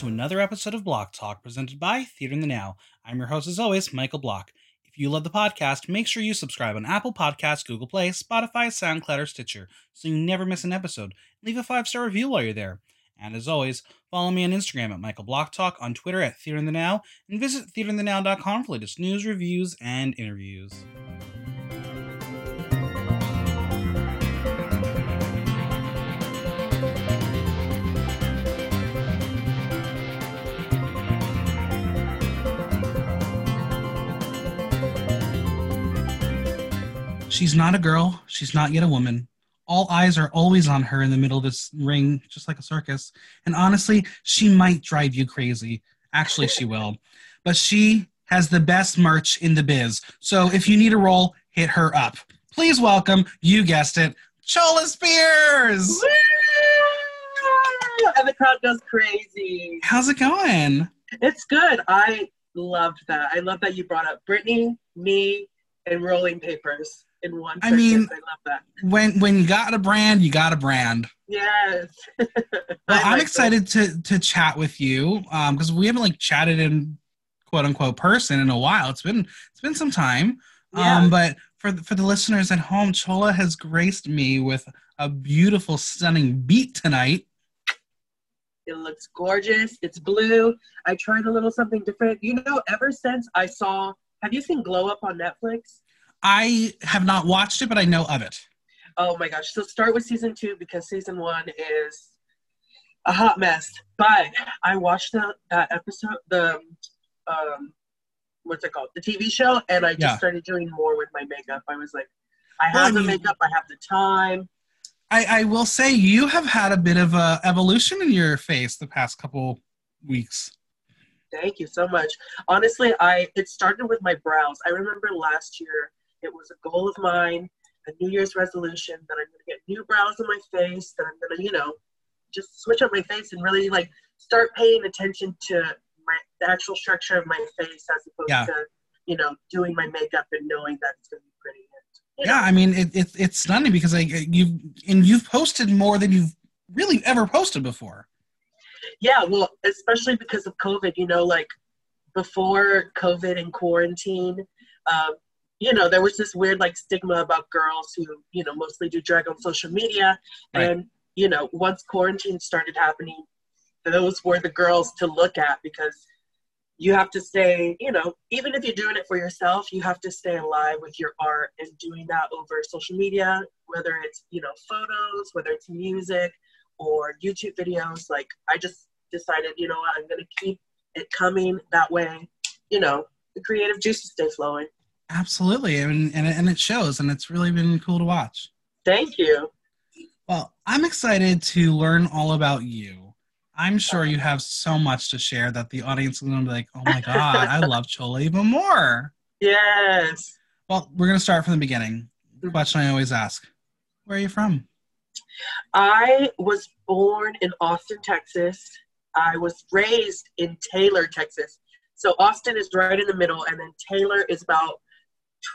to another episode of Block Talk presented by Theater in the Now. I'm your host, as always, Michael Block. If you love the podcast, make sure you subscribe on Apple Podcasts, Google Play, Spotify, SoundCloud, or Stitcher so you never miss an episode. Leave a five star review while you're there. And as always, follow me on Instagram at Michael Block Talk, on Twitter at Theater in the Now, and visit theaterinthenow.com for latest news, reviews, and interviews. She's not a girl. She's not yet a woman. All eyes are always on her in the middle of this ring, just like a circus. And honestly, she might drive you crazy. Actually, she will. But she has the best merch in the biz. So if you need a role, hit her up. Please welcome, you guessed it, Chola Spears. Woo! And the crowd goes crazy. How's it going? It's good. I loved that. I love that you brought up Britney, me, and rolling papers in one. I mean- I love that. When when you got a brand, you got a brand. Yes. Well, I'm like excited to to chat with you because we haven't like chatted in quote unquote person in a while. It's been it's been some time. Yeah. Um, but for the, for the listeners at home, Chola has graced me with a beautiful, stunning beat tonight. It looks gorgeous. It's blue. I tried a little something different. You know, ever since I saw, have you seen Glow Up on Netflix? I have not watched it, but I know of it. Oh my gosh. So start with season two because season one is a hot mess. But I watched the, that episode, the, um, what's it called? The TV show. And I just Yeah. started doing more with my makeup. I was like, I Well, I have the mean- makeup, I have the time. I, I will say you have had a bit of a evolution in your face the past couple weeks. Thank you so much. Honestly, I it started with my brows. I remember last year it was a goal of mine, a New Year's resolution that I'm gonna get new brows on my face, that I'm gonna, you know, just switch up my face and really like start paying attention to my the actual structure of my face as opposed Yeah. to, you know, doing my makeup and knowing that it's gonna be pretty. And, Yeah, know, I mean it, it it's stunning because like you've and you've posted more than you've really ever posted before. Yeah, well, especially because of COVID, you know, like before COVID and quarantine, um, you know, there was this weird like stigma about girls who, you know, mostly do drag on social media. Right. And, you know, once quarantine started happening, those were the girls to look at because you have to stay, you know, even if you're doing it for yourself, you have to stay alive with your art and doing that over social media, whether it's, you know, photos, whether it's music or YouTube videos. Like, I just decided, you know what, I'm going to keep it coming that way, you know, the creative juices stay flowing. Absolutely, and and it, and it shows, and it's really been cool to watch. Thank you. Well, I'm excited to learn all about you. I'm sure you have so much to share that the audience is going to be like, "Oh my god, I love Chola even more." Yes. Well, we're going to start from the beginning. The question I always ask: Where are you from? I was born in Austin, Texas. I was raised in Taylor, Texas. So Austin is right in the middle, and then Taylor is about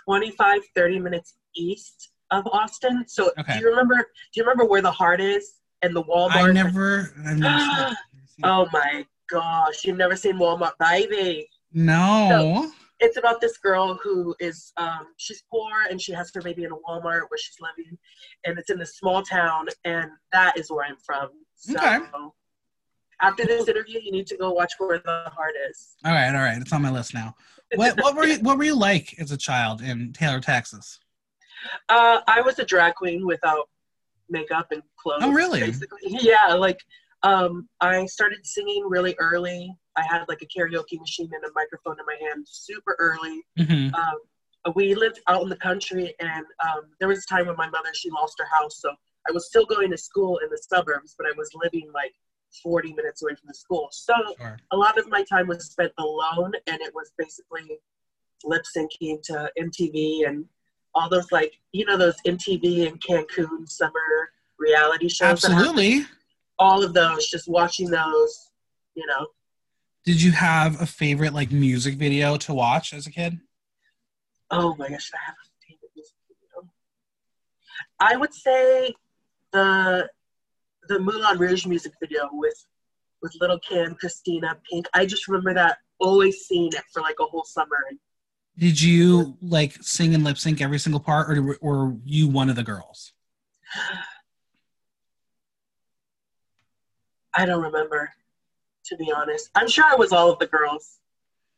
25, 30 minutes east of Austin. So Okay. do you remember do you remember where the heart is and the Walmart? I never. I've never seen it. Oh my gosh, you've never seen Walmart, baby. No. it's about this girl who is um, she's poor and she has her baby in a Walmart where she's living, and it's in this small town, and that is where I'm from. So Okay. after this interview, you need to go watch where the heart is. All right, all right. It's on my list now. What what were you what were you like as a child in Taylor, Texas? Uh, I was a drag queen without makeup and clothes. Oh, really? Basically, yeah. Like um, I started singing really early. I had like a karaoke machine and a microphone in my hand super early. hmm um, we lived out in the country and um, there was a time when my mother she lost her house so i was still going to school in the suburbs but i was living like 40 minutes away from the school so Sure. a lot of my time was spent alone and it was basically lip syncing to mtv and all those like you know those mtv and cancun summer reality shows? Absolutely. all of those just watching those you know Did you have a favorite like music video to watch as a kid? Oh my gosh, I have a favorite music video. I would say the the Moulin Rouge music video with with Lil' Kim, Christina, Pink. I just remember that always seeing it for like a whole summer. Did you like sing and lip sync every single part, or or were you one of the girls? I don't remember, to be honest. I'm sure I was all of the girls.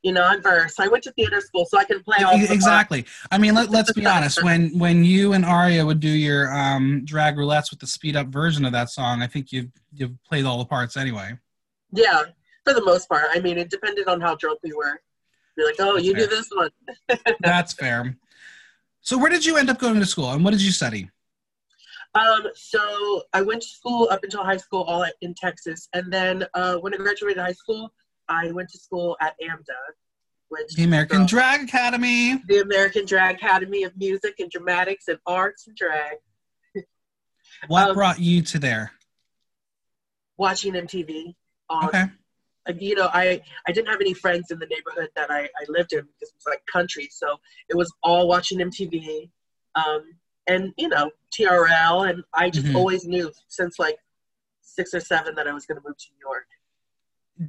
You know, I'm versed. I went to theater school, so I can play all. Exactly. I mean, let, let's be honest. When when you and Aria would do your um, drag roulettes with the speed up version of that song, I think you've you've played all the parts anyway. Yeah, for the most part. I mean, it depended on how drunk we were. Be like, oh, That's you fair. do this one. That's fair. So, where did you end up going to school, and what did you study? Um, so I went to school up until high school, all at, in Texas, and then uh, when I graduated high school, I went to school at AMDA, which The American so- Drag Academy. the American Drag Academy of Music and Dramatics and Arts and Drag. What Um, brought you to there? Watching MTV. Um, Okay. you know, I I didn't have any friends in the neighborhood that I, I lived in because it was like country, so it was all watching MTV, um, and you know TRL, and I just Mhm. always knew since like six or seven that I was going to move to New York.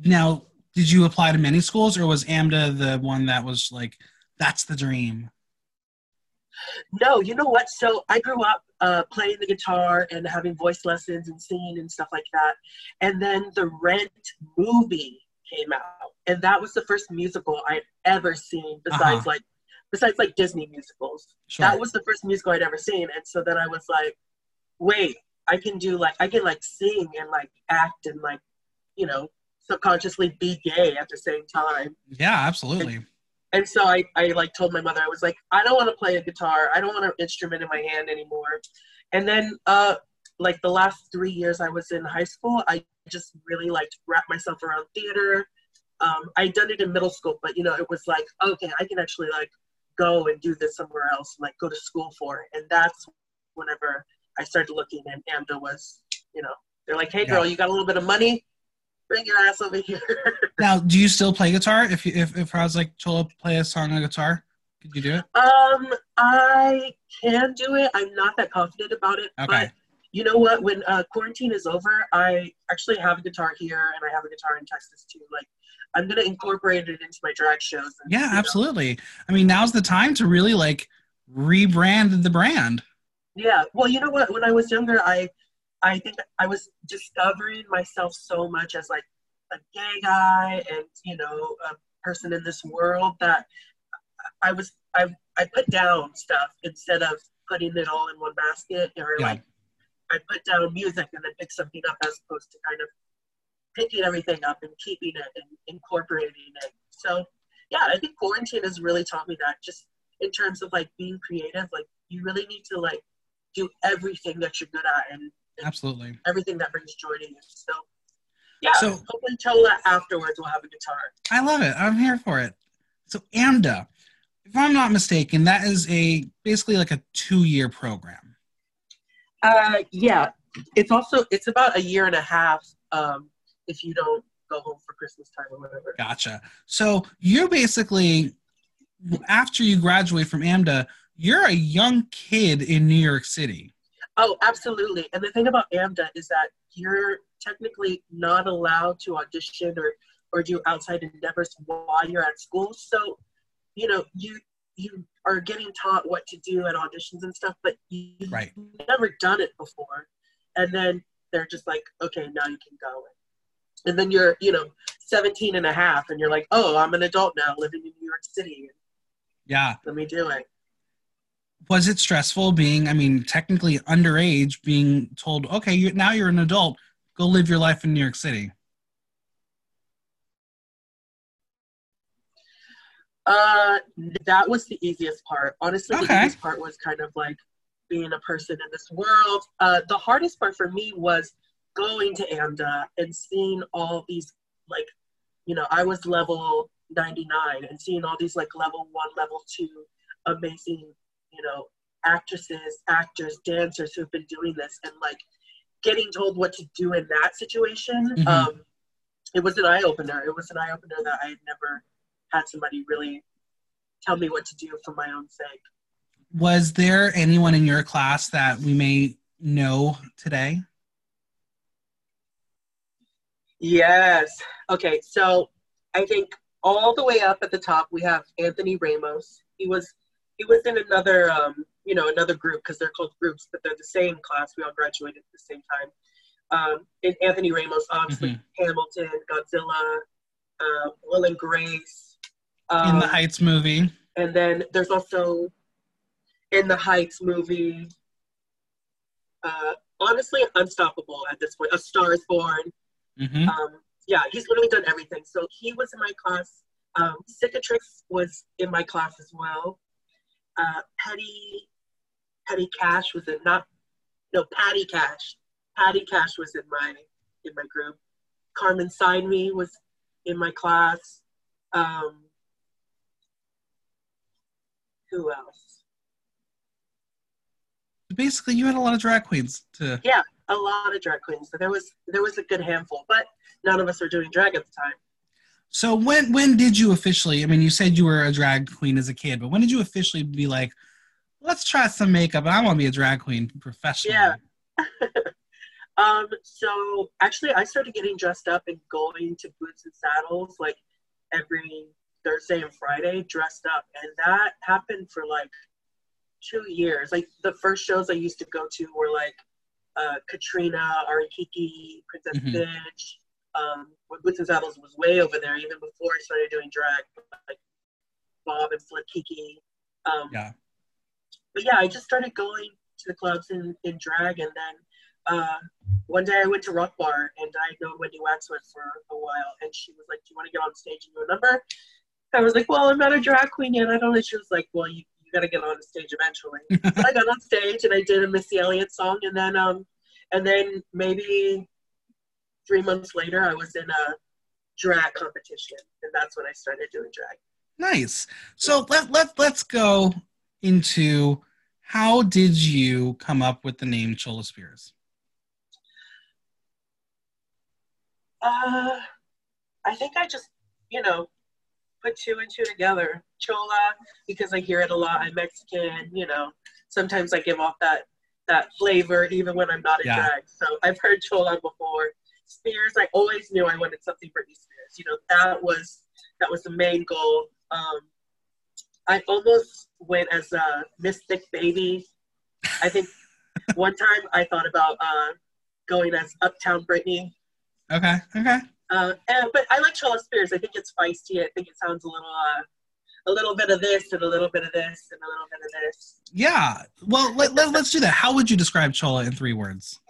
Now, did you apply to many schools, or was AMDA the one that was like, that's the dream? No, you know what? So I grew up uh, playing the guitar and having voice lessons and singing and stuff like that. And then the Rent movie came out, and that was the first musical I'd ever seen besides Uh-huh. like besides like Disney musicals. Sure. That was the first musical I'd ever seen, and so then I was like, wait, I can do like I can like sing and like act and like you know subconsciously be gay at the same time. yeah, absolutely. And so I, I like told my mother, I was like, I don't want to play a guitar. I don't want an instrument in my hand anymore. And then, uh, like the last three years I was in high school, I just really like wrap myself around theater. Um, I'd done it in middle school, but you know, it was like, okay, I can actually like go and do this somewhere else, like go to school for it. And that's whenever I started looking and AMDA was, you know, they're like, hey Yeah. girl, you got a little bit of money? Bring your ass over here. Now, do you still play guitar? If you, if if I was like told to play a song on guitar, could you do it? Um, I can do it. I'm not that confident about it. Okay. But you know what? When uh, quarantine is over, I actually have a guitar here and I have a guitar in Texas too. Like, I'm gonna incorporate it into my drag shows. And, Yeah, you know, absolutely. I mean, now's the time to really like rebrand the brand. Yeah. Well, you know what? When I was younger, I, I think I was discovering myself so much as like a gay guy and you know a person in this world that I was I I put down stuff instead of putting it all in one basket or Yeah. like I put down music and then pick something up as opposed to kind of picking everything up and keeping it and incorporating it. So yeah, I think quarantine has really taught me that just in terms of like being creative, like you really need to like do everything that you're good at and Absolutely. everything that brings joy to you. So yeah, So- hopefully Chola afterwards will have a guitar. I love it. I'm here for it. So AMDA, if I'm not mistaken, that is a basically like a two year program. Uh, yeah, it's also it's about a year and a half. Um, if you don't go home for Christmas time or whatever. Gotcha. So you're basically after you graduate from AMDA, you're a young kid in New York City. Oh, absolutely. And the thing about AMDA is that you're technically not allowed to audition or or do outside endeavors while you're at school. So, you know, you you are getting taught what to do at auditions and stuff, but you've Right. never done it before. And then they're just like, okay, now you can go. And then you're, you know, 17 and a half, and you're like, oh, I'm an adult now living in New York City. Yeah. Let me do it. Was it stressful being, I mean, technically underage, being told, okay, you now you're an adult, go live your life in New York City? Uh, that was the easiest part. Honestly, okay. the easiest part was kind of like being a person in this world. Uh, the hardest part for me was going to AMDA and seeing all these like, you know, I was level 99 and seeing all these like level one, level two, amazing, you know, actresses, actors, dancers who've been doing this and like getting told what to do in that situation. Mhm. Um, it was an eye opener. It was an eye opener that I had never had somebody really tell me what to do for my own sake. Was there anyone in your class that we may know today? Yes. Okay, so I think all the way up at the top we have Anthony Ramos. He was he was in another um, you know another group because they're called groups, but they're the same class. We all graduated at the same time. Um, and Anthony Ramos, obviously Mm-hmm. Hamilton, Godzilla, uh, Will and Grace. Um, In the Heights movie. and then there's also in the Heights movie. Uh, honestly, unstoppable at this point. A Star is Born. hmm Um, yeah, he's literally done everything. So he was in my class. Um, Cicatrix was in my class as well. Uh, Petty, Petty Cash was in not, no, Patty Cash. Patty Cash was in my in my group. Carmen Sign Me was in my class. Um, who else? Basically, you had a lot of drag queens to. Yeah, a lot of drag queens. There was there was a good handful, but none of us were doing drag at the time. So when when did you officially? I mean, you said you were a drag queen as a kid, but when did you officially be like, let's try some makeup? I want to be a drag queen professionally. Yeah. Um, so actually, I started getting dressed up and going to Boots and Saddles like every Thursday and Friday, dressed up, and that happened for like two years. Like the first shows I used to go to were like uh, Katrina, Arikiki, Princess Mhm. Bitch. Um, when Boots and Saddles was way over there, even before I started doing drag, like Bob and Flip Kiki. Um, Yeah. but yeah, I just started going to the clubs in, in drag, and then uh, one day I went to Rock Bar, and I had known Wendy Waxworth for a while, and she was like, "Do you want to get on stage and do a number?" I was like, "Well, I'm not a drag queen yet. I don't." know." She was like, "Well, you, you got to get on the stage eventually." so I got on stage and I did a Missy Elliott song, and then um, and then maybe three months later, I was in a drag competition, and that's when I started doing drag. Nice. So let let let's go into how did you come up with the name Chola Spears? Uh, I think I just, you know, put two and two together. Chola, because I hear it a lot. I'm Mexican, you know. Sometimes I give off that that flavor even when I'm not in Yeah. drag. So I've heard Chola before. Spears, I always knew I wanted something Britney Spears. You know, that was that was the main goal. Um, I almost went as a Mystic Baby. I think one time I thought about uh, going as Uptown Britney. Okay. Okay. Uh, and, but I like Chola Spears. I think it's feisty. I think it sounds a little, uh, a little bit of this and a little bit of this and a little bit of this. Yeah. Well, let, let, let's do that. How would you describe Chola in three words?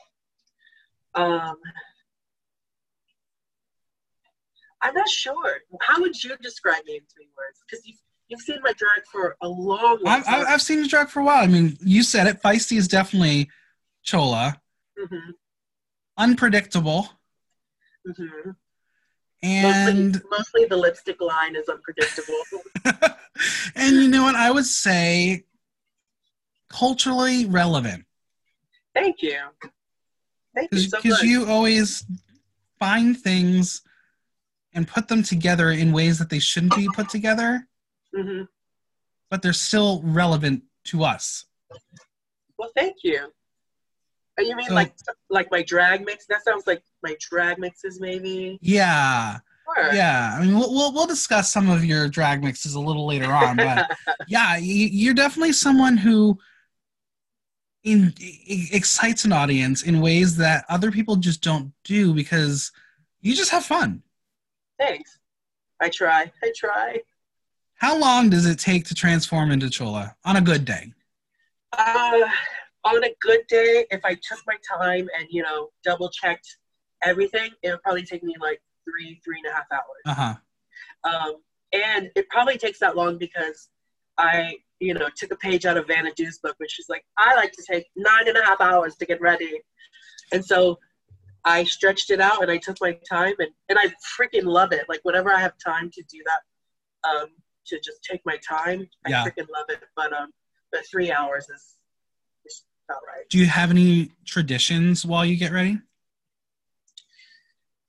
Um, I'm not sure. How would you describe me in three words? Because you've, you've seen my drag for a long, I've, time. I've I've seen you drag for a while. I mean, you said it. Feisty is definitely Chola. Mm-hmm. Unpredictable. Mm-hmm. And mostly, mostly the lipstick line is unpredictable. and you know what? I would say culturally relevant Thank you. Thank you so much. because you always find things and put them together in ways that they shouldn't be put together, hmm but they're still relevant to us. Well, thank you. Oh, You mean So- like like my drag mix? That sounds like my drag mixes, maybe. Yeah, Sure. yeah. I mean, we'll we'll, we'll discuss some of your drag mixes a little later on, but yeah, you, you're definitely someone who in, excites an audience in ways that other people just don't do because you just have fun. Thanks. I try. I try. How long does it take to transform into Chola on a good day? Uh, on a good day, if I took my time and you know double checked everything, it would probably take me like three, three and a half hours. Uh huh. Um, and it probably takes that long because I, you know, took a page out of Vanna Dew's book, which is like, I like to take nine and a half hours to get ready. And so I stretched it out and I took my time and, and I freaking love it. Like whenever I have time to do that, um, to just take my time, I Yeah. freaking love it. But um, but three hours is, is about right. Do you have any traditions while you get ready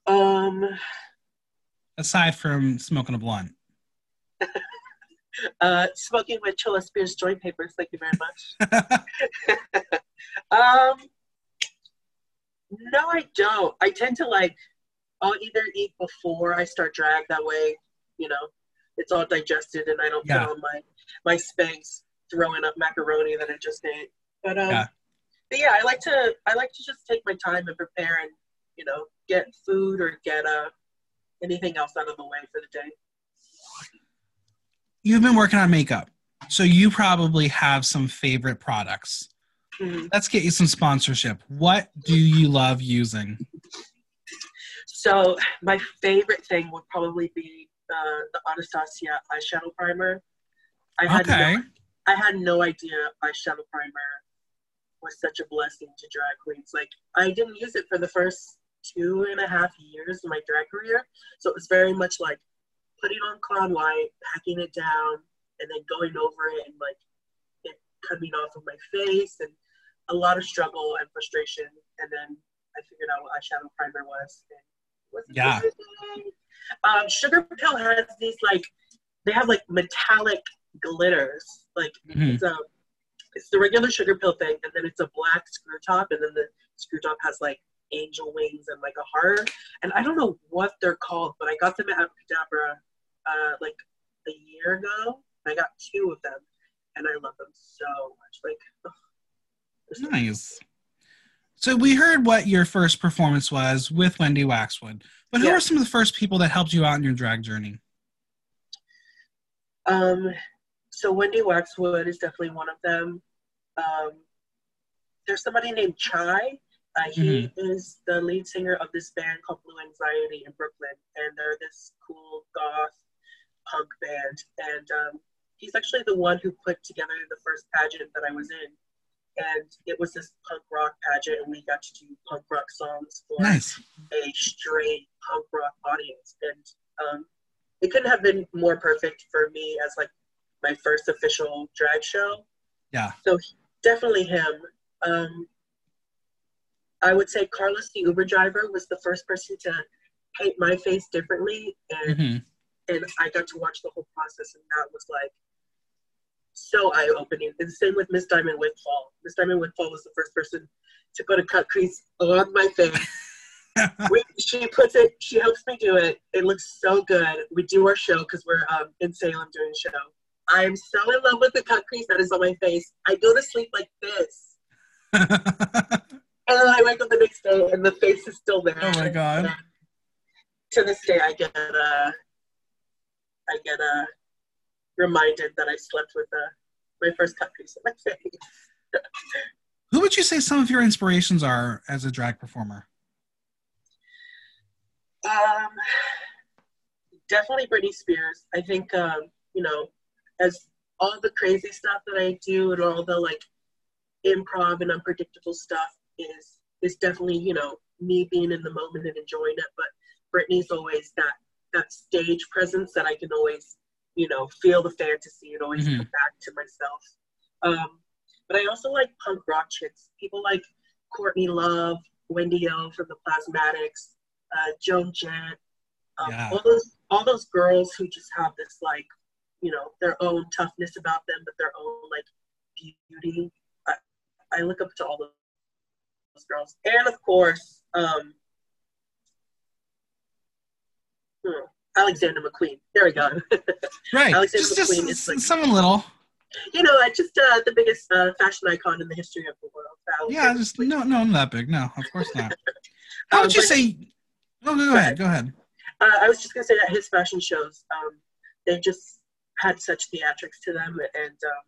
Um, aside from smoking a blunt? uh, smoking with Chola Spears joint papers. Thank you very much. Um, no, I don't. I tend to like I'll either eat before I start drag. That way, you know, it's all digested and I don't Yeah. on my my Spanx throwing up macaroni that I just ate. But um, Yeah. but yeah, I like to I like to just take my time and prepare and you know get food or get uh anything else out of the way for the day. You've been working on makeup, so you probably have some favorite products. Mhm. Let's get you some sponsorship. What do you love using? So my favorite thing would probably be uh, the Anastasia eyeshadow primer. I had Okay. no, I had no idea eyeshadow primer was such a blessing to drag queens. Like I didn't use it for the first two and a half years of my drag career, so it was very much like putting on clown white, packing it down, and then going over it and like it coming off of my face and a lot of struggle and frustration. And then I figured out what eyeshadow primer was. And was Yeah. Um, Sugar Pill has these like they have like metallic glitters. Like Mhm. it's a it's the regular Sugar Pill thing, and then it's a black screw top, and then the screw top has like angel wings and like a heart. And I don't know what they're called, but I got them at Cadabra uh, like a year ago. I got two of them, and I love them so much. Like, ugh, Nice. So we heard what your first performance was with Wendy Waxwood, but who Yeah. are some of the first people that helped you out in your drag journey? Um, so Wendy Waxwood is definitely one of them. Um, there's somebody named Chai. Uh, he is the lead singer of this band called Blue Anxiety in Brooklyn, and they're this cool goth punk band. And um, he's actually the one who put together the first pageant that I was in. And it was this punk rock pageant, and we got to do punk rock songs for Nice. a straight punk rock audience and um, it couldn't have been more perfect for me as like my first official drag show Yeah. so definitely him um, i would say carlos the uber driver was the first person to paint my face differently and, hmm and i got to watch the whole process and that was like so eye-opening. And the same with miss diamond whitfall miss diamond whitfall was the first person to put a cut crease on my face. We, she puts it she helps me do it. It looks so good. We do our show because we're um, in salem doing a show. I am so in love with the cut crease that is on my face. I go to sleep like this. And then i wake up the next day and the face is still there. Oh my God. And to this day i get a, I get uh reminded that i slept with uh, my first cut crease of my face who would you say some of your inspirations are as a drag performer? Um, definitely Britney Spears. I think, um, you know, as all the crazy stuff that I do and all the like improv and unpredictable stuff is is definitely, you know, me being in the moment and enjoying it. But Britney's always that that stage presence that I can always, you know, feel the fantasy and always Mhm. come back to myself. Um, but I also like punk rock chicks. People like Courtney Love, Wendy O from the Plasmatics, uh, Joan Jett, um, Yeah. all those all those girls who just have this like, you know, their own toughness about them, but their own like beauty. I, I look up to all those, those girls, and of course, um, hmm, Alexander McQueen. There we go. Right. Alexander just just McQueen is like- someone little. you know, just uh, the biggest uh, fashion icon in the history of the world. Yeah, just McQueen. no, no, I'm not that big. No, of course not. How would Um, you but- say? Oh, go ahead. Go ahead. Uh, I was just gonna say that his fashion shows, um, they just had such theatrics to them, and um,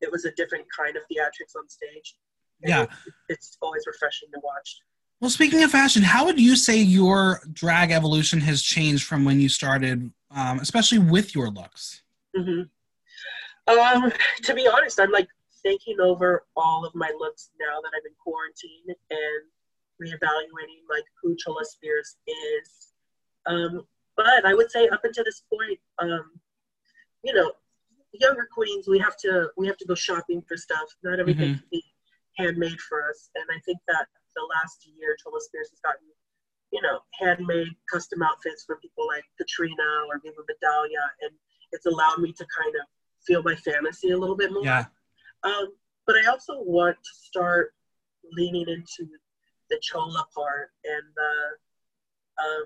it was a different kind of theatrics on stage. And Yeah. it- it's always refreshing to watch. Well, speaking of fashion, how would you say your drag evolution has changed from when you started, um, especially with your looks? hmm Um, to be honest, I'm like thinking over all of my looks now that I'm in quarantine and reevaluating like who Chola Spears is. Um, but I would say up until this point, um, you know, younger queens, we have to we have to go shopping for stuff. Not everything can be handmade for us. And I think that the last year, Chola Spears has gotten, you know, handmade custom outfits for people like Katrina or Viva Medallia. And it's allowed me to kind of feel my fantasy a little bit more. Yeah. Um, but I also want to start leaning into the Chola part and the, um,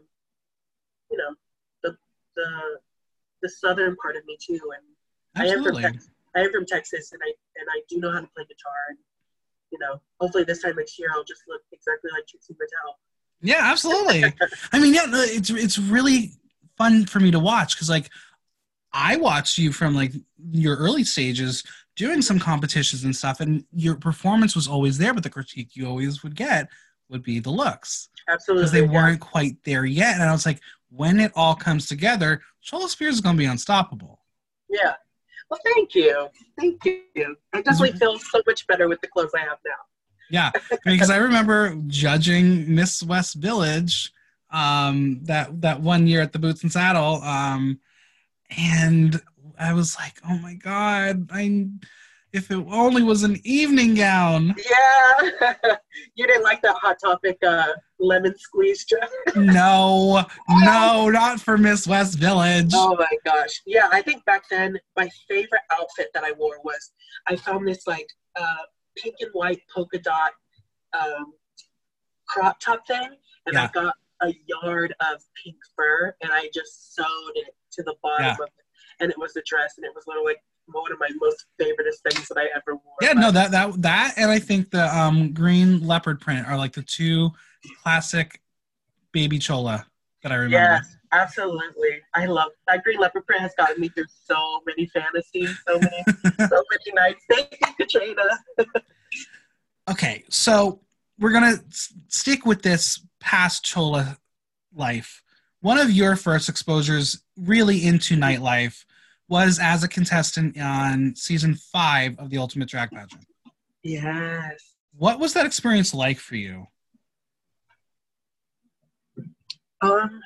you know, the, the, the southern part of me too. And Absolutely. I am from Texas. I am from Texas, and I and I do know how to play guitar. And you know, hopefully this time next year I'll just look exactly like Trixie Mattel. Yeah, absolutely. I mean, yeah, no, it's it's really fun for me to watch because like I watched you from like your early stages doing some competitions and stuff, and your performance was always there, but the critique you always would get would be the looks Absolutely. because they yeah. weren't quite there yet. And I was like, when it all comes together, Chola Spears is going to be unstoppable. Yeah. Well, thank you. Thank you. I definitely feel so much better with the clothes I have now. Yeah, because I remember judging Miss West Village um, that that one year at the Boots and Saddle, um, and I was like, "Oh my god! I if it only was an evening gown." Yeah. you didn't like that Hot Topic uh, lemon squeeze dress? No, no, not for Miss West Village. Oh my gosh. Yeah, I think back then my favorite outfit that I wore was I found this like uh, pink and white polka dot um, crop top thing, and Yeah. I got a yard of pink fur, and I just sewed it to the bottom Yeah. of it, and it was a dress, and it was of like one of my most favoriteest things that I ever wore. Yeah, no, that that that, and I think the um, green leopard print are like the two classic baby chola that I remember. Yes, absolutely. I love that green leopard print has gotten me through so many fantasies, so many, so many nights. Thank you, Katrina. Okay, so we're gonna s- stick with this past chola life. One of your first exposures really into nightlife was as a contestant on season five of the Ultimate Drag Pageant. Yes. What was that experience like for you? Um.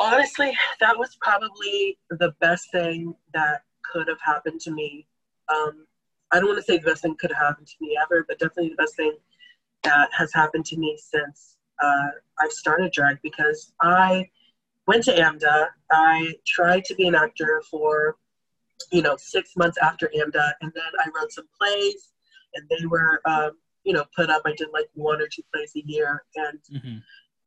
Honestly, that was probably the best thing that could have happened to me. Um, I don't want to say the best thing could have happened to me ever, but definitely the best thing that has happened to me since uh, I've started drag because I went to AMDA. I tried to be an actor for, you know, six months after AMDA, and then I wrote some plays, and they were, um, you know, put up. I did like one or two plays a year, and Mm-hmm.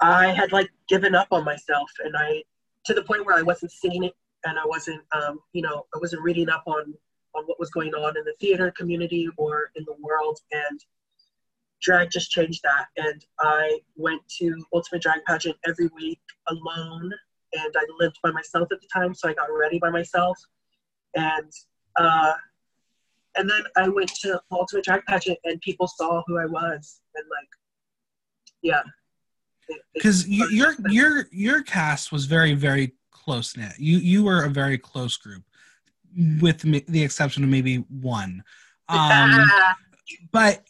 I had like given up on myself, and I to the point where I wasn't seeing it, and I wasn't, um, you know, I wasn't reading up on on what was going on in the theater community or in the world, and drag just changed that. And I went to Ultimate Drag Pageant every week alone, and I lived by myself at the time, so I got ready by myself, and uh, and then I went to Ultimate Drag Pageant, and people saw who I was, and like, yeah. Because you, your your your cast was very very close knit. You you were a very close group, with me, the exception of maybe one. Um, but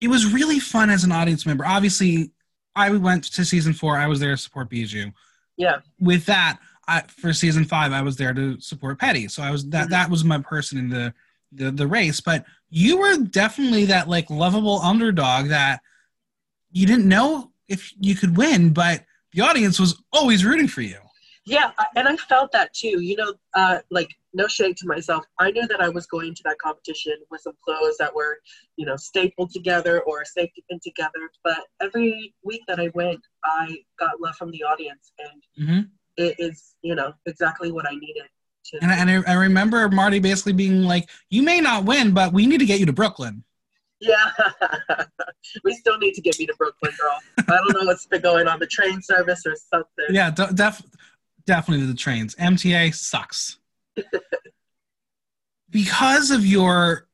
it was really fun as an audience member. Obviously, I went to season four. I was there to support Bijou. Yeah, With that, I, for season five, I was there to support Petty. So I was that Mhm. that was my person in the, the the race. But you were definitely that like lovable underdog that you didn't know if you could win, but the audience was always rooting for you. Yeah, and I felt that too. You know, uh, like no shade to myself. I knew that I was going to that competition with some clothes that were, you know, stapled together or safety pin together. But every week that I went, I got love from the audience, and Mm-hmm. it is, you know, exactly what I needed. To, And, I, and I, remember Marty basically being like, "You may not win, but we need to get you to Brooklyn." yeah, we still need to get me to Brooklyn, girl. I don't know what's been going on the train service or something. Yeah, de- def- definitely the trains. MTA sucks. because of your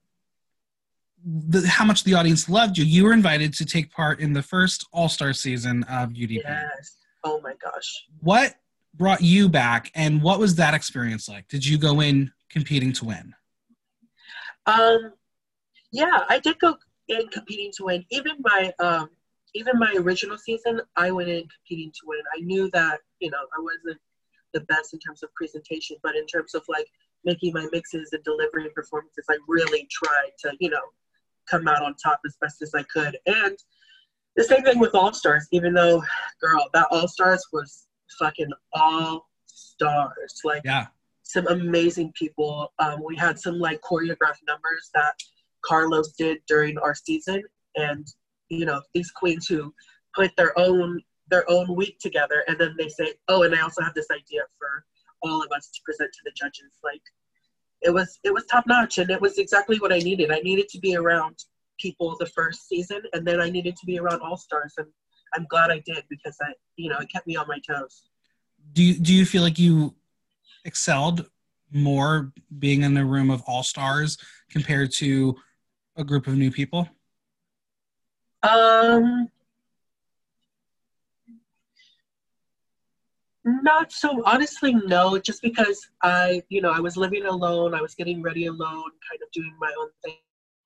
the, how much the audience loved you, you were invited to take part in the first All Star season of UDP. Yes. Oh my gosh. What brought you back, and what was that experience like? Did you go in competing to win? Um, yeah, I did go in competing to win. Even my um, even my original season, I went in competing to win. I knew that you know I wasn't the best in terms of presentation, but in terms of like making my mixes and delivering performances, I really tried to you know come out on top as best as I could. And the same thing with All Stars. Even though, girl, that All Stars was fucking all stars. Like Yeah, some amazing people. Um, we had some like choreographed numbers that Carlos did during our season, and you know these queens who put their own their own week together, and then they say, "Oh, and I also have this idea for all of us to present to the judges. Like it was it was top notch and it was exactly what I needed. I needed to be around people the first season and then I needed to be around all stars and I'm glad I did because I you know it kept me on my toes. Do you do you feel like you excelled more being in a room of all stars compared to a group of new people? Um Not so honestly, no. Just because I, you know, I was living alone, I was getting ready alone, kind of doing my own thing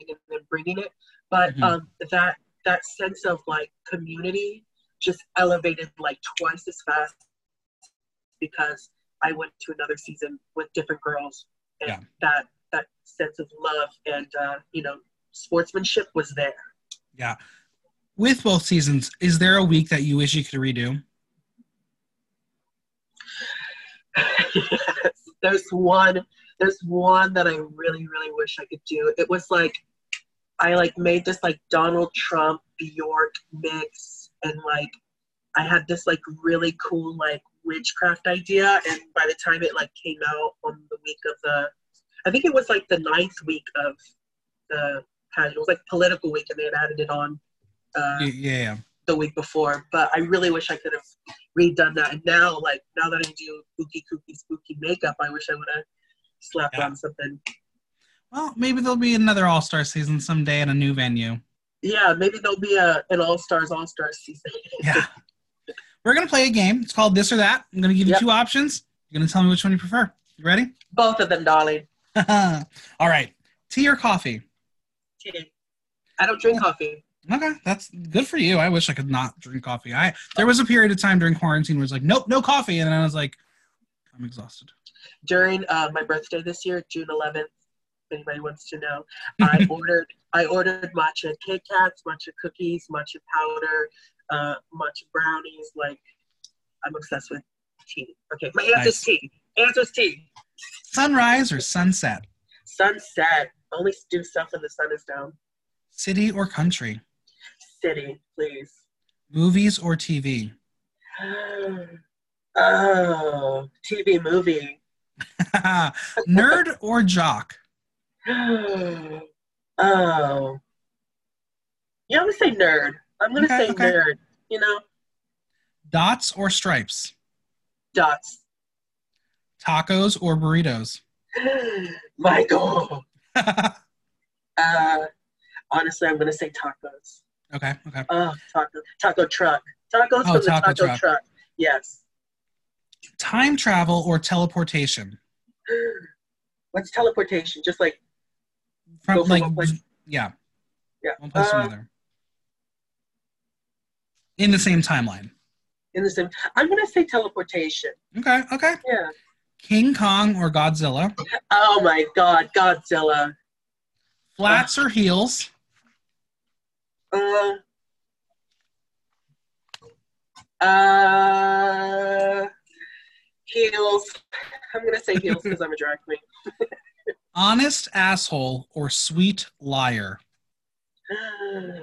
and then bringing it. But mm-hmm. um, that that sense of like community just elevated like twice as fast because I went to another season with different girls, and yeah. that that sense of love and uh, you know sportsmanship was there. Yeah. With both seasons, is there a week that you wish you could redo? Yes, there's one. There's one that I really, really wish I could do. It was like I like made this like Donald Trump Bjork mix, and like I had this like really cool like witchcraft idea, and by the time it like came out on the week of the, I think it was like the ninth week of the pageant. It was like political week, and they had added it on. Uh, yeah the week before, but I really wish I could have redone that. And now, like now that I do spooky, kooky, spooky makeup, I wish I would have slapped yeah. on something. Well, maybe there'll be another All Star season someday in a new venue. Yeah, maybe there'll be a an All Stars All Stars season. yeah. We're gonna play a game. It's called This or That. I'm gonna give you yep. two options. You're gonna tell me which one you prefer. You ready? Both of them, darling. All right. Tea or coffee? Tea. I don't drink coffee. Okay, that's good for you. I wish I could not drink coffee. I there was a period of time during quarantine where it was like, nope, no coffee, and I was like, I'm exhausted. During uh, my birthday this year, June 11th, if anybody wants to know, I ordered I ordered matcha Kit Kats, matcha cookies, matcha powder, uh, matcha brownies. Like, I'm obsessed with tea. Okay, my answer nice. tea. Answer is tea. Sunrise or sunset? Sunset. Only do stuff when the sun is down. City or country? City, please. Movies or TV? oh, TV movie. Nerd or jock? oh. Yeah, I'm gonna say nerd. I'm gonna okay, say okay. nerd. You know. Dots or stripes? Dots. Tacos or burritos? Michael. uh, honestly, I'm gonna say tacos. Okay. Okay. Oh, taco, taco truck. Tacos oh, from the taco, truck. truck. Yes. Time travel or teleportation? What's teleportation? Just like from, from like yeah. Yeah. One place uh, to another. In the same timeline. In the same. I'm gonna say teleportation. Okay. Okay. Yeah. King Kong or Godzilla? Oh my God, Godzilla. Flats uh, or heels? Uh, uh, heels. I'm gonna say heels because I'm a drag queen. Honest asshole or sweet liar?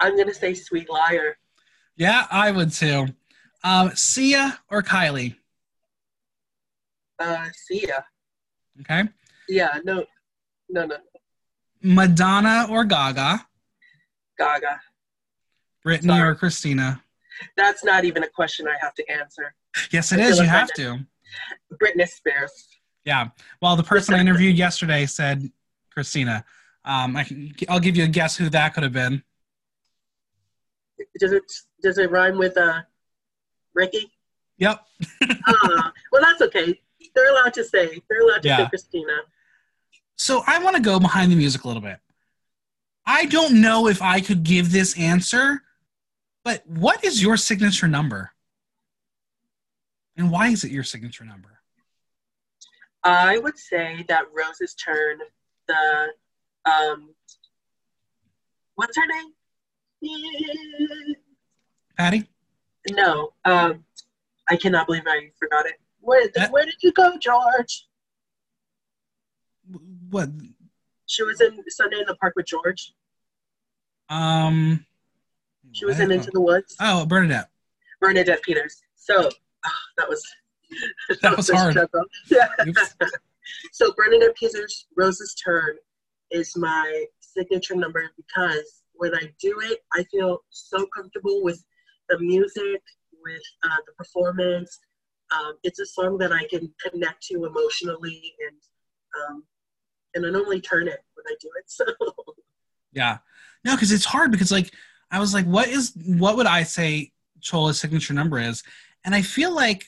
I'm gonna say sweet liar. Yeah, I would too. Um, Sia or Kylie? Uh, Sia. Okay. Yeah, no, no, no. Madonna or Gaga? Gaga. Britney Sorry. or Christina? That's not even a question I have to answer. Yes, it is. You have to. Britney Spears. Yeah. Well, the person I interviewed yesterday said Christina. Um, I can, I'll give you a guess who that could have been. Does it does it rhyme with uh, Ricky? Yep. uh, well, that's okay. They're allowed to say. They're allowed to yeah. say Christina. So I want to go behind the music a little bit. I don't know if I could give this answer, but what is your signature number? And why is it your signature number? I would say that Rose's turn, the um what's her name? Patty? No. Um I cannot believe I forgot it. Where, where did you go, George? What? She was in Sunday in the Park with George. Um. She was in Into the Woods. Oh, Bernadette. Bernadette Peters. So oh, that was That was hard. struggle. Yeah. So Bernadette Peters' Rose's Turn is my signature number because when I do it, I feel so comfortable with the music, with uh, the performance. Um, it's a song that I can connect to emotionally, and um, and I normally turn it when I do it. So Yeah. No, because it's hard because like I was like, what is what would I say Chola's signature number is? And I feel like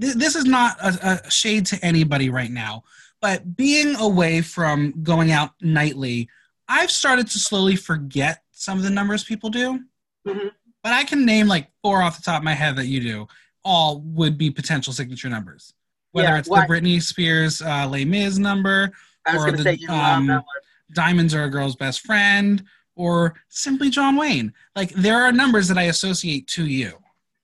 th- this is not a, a shade to anybody right now, but being away from going out nightly, I've started to slowly forget some of the numbers people do. Mhm. But I can name like four off the top of my head that you do. All would be potential signature numbers. Whether Yeah, it's why- the Britney Spears uh, Les Mis number, I was Or going to the, say you um, that one. diamonds are a girl's best friend or simply john wayne like there are numbers that i associate to you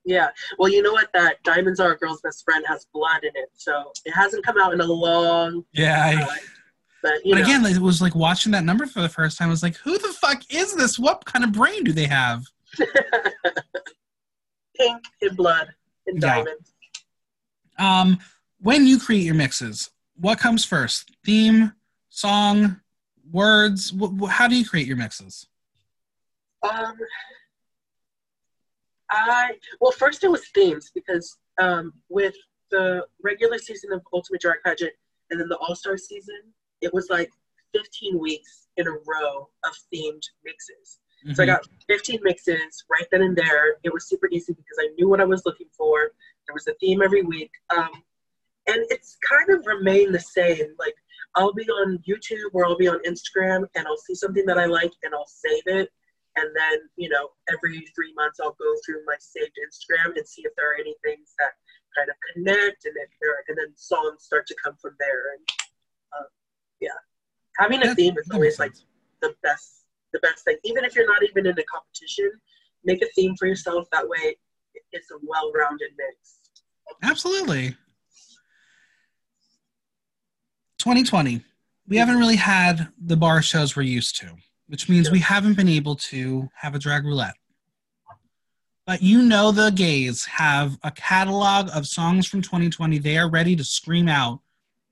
Yeah. Well, you know what? That Diamonds Are a Girl's Best Friend has blood in it, so it hasn't come out in a long yeah time. But but again it was like watching that number for the first time I was like who the fuck is this what kind of brain do they have pink and blood and Yeah. diamonds. um when you create your mixes what comes first theme song words wh- how do you create your mixes Um, I well, first it was themes because um, with the regular season of Ultimate Drag Pageant and then the All Star season, it was like 15 weeks in a row of themed mixes. So I Mhm. got 15 mixes right then and there. It was super easy because I knew what I was looking for. There was a theme every week. Um, and it's kind of remained the same. Like I'll be on YouTube or I'll be on Instagram and I'll see something that I like and I'll save it. And then, you know, every three months I'll go through my saved Instagram and see if there are any things that kind of connect and if there and then songs start to come from there. And uh, yeah. Having a theme is always like the best the best thing. Even if you're not even in a competition, make a theme for yourself. That way, it's a well-rounded mix. Absolutely. 2020. We haven't really had the bar shows we're used to, which means we haven't been able to have a drag roulette. But you know the gays have a catalog of songs from 2020 they are ready to scream out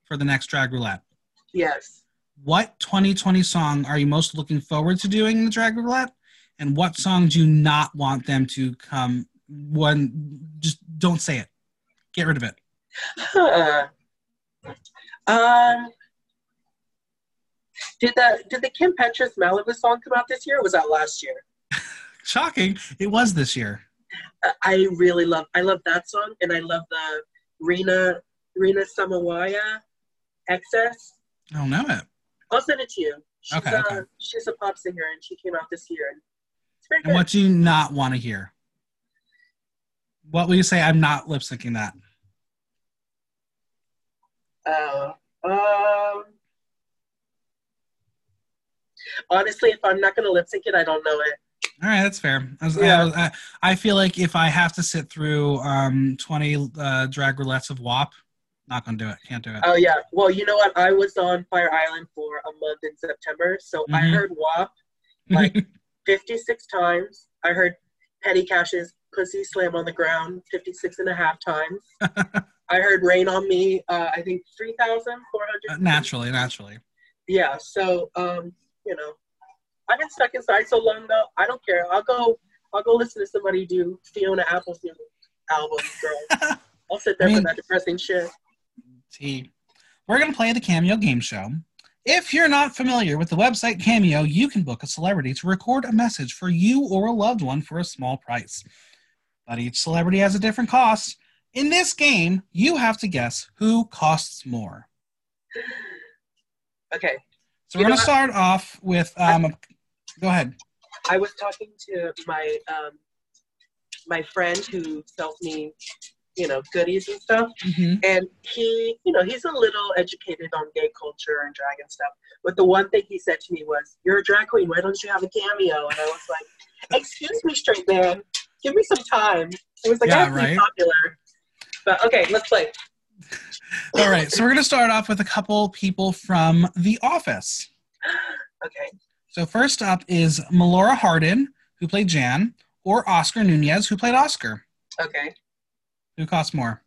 for the next drag roulette. Yes. What 2020 song are you most looking forward to doing in the drag roulette? And what song do you not want them to come one just don't say it. Get rid of it. Huh. Um. Did the Did the Kim Petras Malibu song come out this year? or Was that last year? Shocking. It was this year. I- I really love. I love that song, and I love the Rena Rena Samawaya XS. I don't know it. I'll send it to you. She's, Okay, uh, okay. she's a pop singer, and she came out this year, and it's very And good. what do you not want to hear? What will you say? I'm not lip syncing that. Uh, um, honestly, if I'm not going to lip sync it, I don't know it. All right, that's fair. I, was, Yeah. I, was- I, I feel like if I have to sit through um, 20 uh, drag roulettes of WAP, not gonna do it. Can't do it. Oh yeah. Well, you know what? I was on Fire Island for a month in September, so I Mhm. heard WAP like 56 times. I heard Petty Cash's "Pussy Slam on the Ground" 56 and a half times. I heard "Rain on Me." Uh, I think 3,400. naturally, naturally. Yeah. So, um, you know, I've been stuck inside so long though. I don't care. I'll go. I'll go listen to somebody do Fiona Apple's new album, girl. I'll sit there I mean- for that depressing shit. T. We're going to play the Cameo game show. If you're not familiar with the website Cameo, you can book a celebrity to record a message for you or a loved one for a small price. But each celebrity has a different cost. In this game, you have to guess who costs more. Okay. So we're going to start off with. Um, a- go ahead. I was talking to my um, my friend who sells me, you know, goodies and stuff, hmm and he, you know, he's a little educated on gay culture and drag and stuff. But the one thing he said to me was, "You're a drag queen. Why don't you have a cameo?" And I was like, "Excuse me, straight man. Give me some time." It was like, Yeah, "I have to be right. popular." But okay, let's play. All right. So we're going to start off with a couple people from The Office. Okay. So first up is Melora Hardin, who played Jan, or Oscar Nunez, who played Oscar. Okay. Who costs more?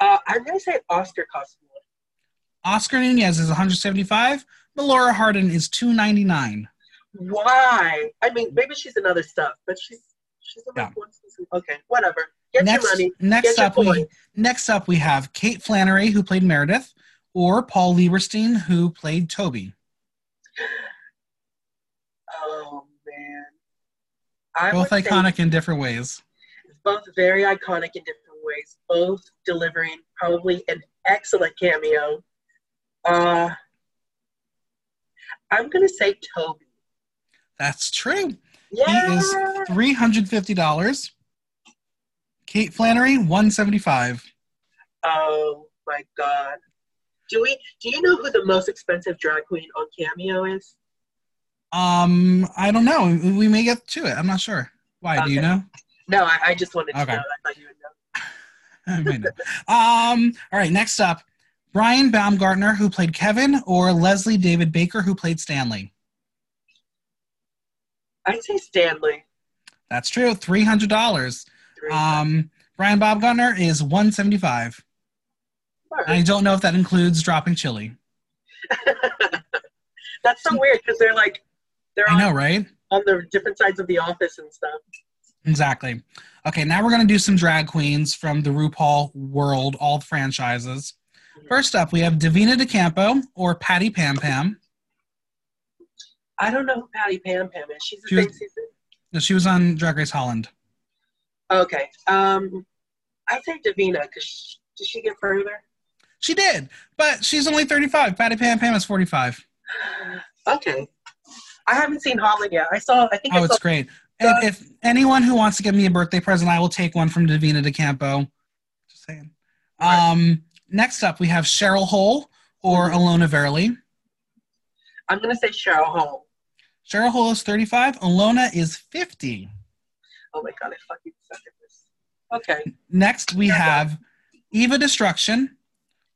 Uh, I'm gonna say Oscar costs more. Oscar Nunez is 175. Melora Hardin is 299. Why? I mean, maybe she's another stuff, but she's she's Yeah. one season. Okay, whatever. Get next, next up, we next up we have Kate Flannery, who played Meredith, or Paul Lieberstein, who played Toby. Oh man. I Both iconic in different ways. both very iconic in different ways, both delivering probably an excellent cameo. Uh, I'm gonna say Toby. That's true. Yeah. He is three hundred fifty dollars. Kate Flannery, one seventy five. Oh my god. Do we? Do you know who the most expensive drag queen on Cameo is? Um, I don't know. We may get to it. I'm not sure. Why? Do you know? No, I, I just wanted to Okay. know. I thought you would know. I know. Um. All right. Next up, Brian Baumgartner, who played Kevin, or Leslie David Baker, who played Stanley. I'd say Stanley. That's true. Three hundred dollars. Um, Brian Baumgartner is one seventy five. All I don't know if that includes dropping chili. That's so weird because they're like they're I on, know, right? on the different sides of the office and stuff. Exactly. Okay, now we're going to do some drag queens from the RuPaul world, all franchises. First up, we have Divina de Campo or Patty Pam Pam. I don't know who Patty Pam Pam is. She's the She was- same season. She was on Drag Race Holland. Okay. Um, I say Divina because did she get further? She did, but she's only 35. Patty Pam Pam is 45. Okay. I haven't seen Holland yet. I saw. I think Oh, I it's great. And if anyone who wants to give me a birthday present, I will take one from Divina de Campo. Just saying. Um, next up, we have Cheryl Hole or Alona Verley. I'm gonna say Cheryl Hole. Cheryl Hole is 35. Alona is 50. Oh my god, I fucking suck at this. Okay. Next, we have Eva Destruction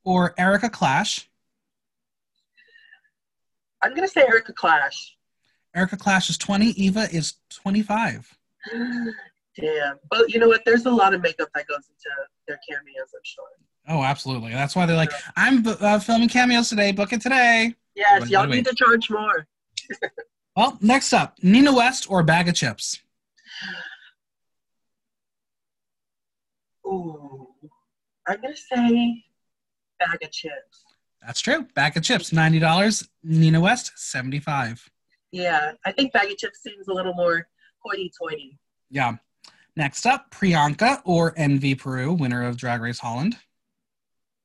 or Erica Clash. I'm gonna say Erica Clash. Erica Clash is 20. Eva is 25. Damn. But you know what? There's a lot of makeup that goes into their cameos. I'm sure. Oh, absolutely. That's why they're like, I'm uh, filming cameos today. Book it today. Yes, Wait, y'all wait, need to charge more. Well, next up, Nina West or Baga Chipz. Ooh. I'm gonna say Baga Chipz. That's true. Baga Chipz, $90. Nina West, 75 Yeah, I think Baga Chipz seems a little more hoity-toity. Yeah. Next up, Priyanka or Envy Peru, winner of Drag Race Holland.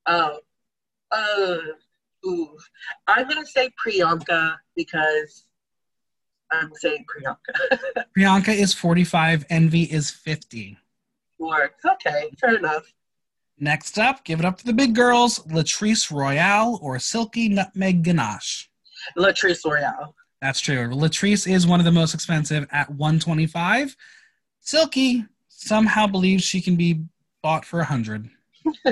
Oh, uh, ooh. I'm gonna say Priyanka because I'm saying Priyanka. Priyanka is 45. Envy is 50. Works. Okay, fair enough. Next up, give it up to the big girls, Latrice Royale or Silky Nutmeg Ganache. Latrice Royale. That's true. Latrice is one of the most expensive at 125. Silky somehow believes she can be bought for 100.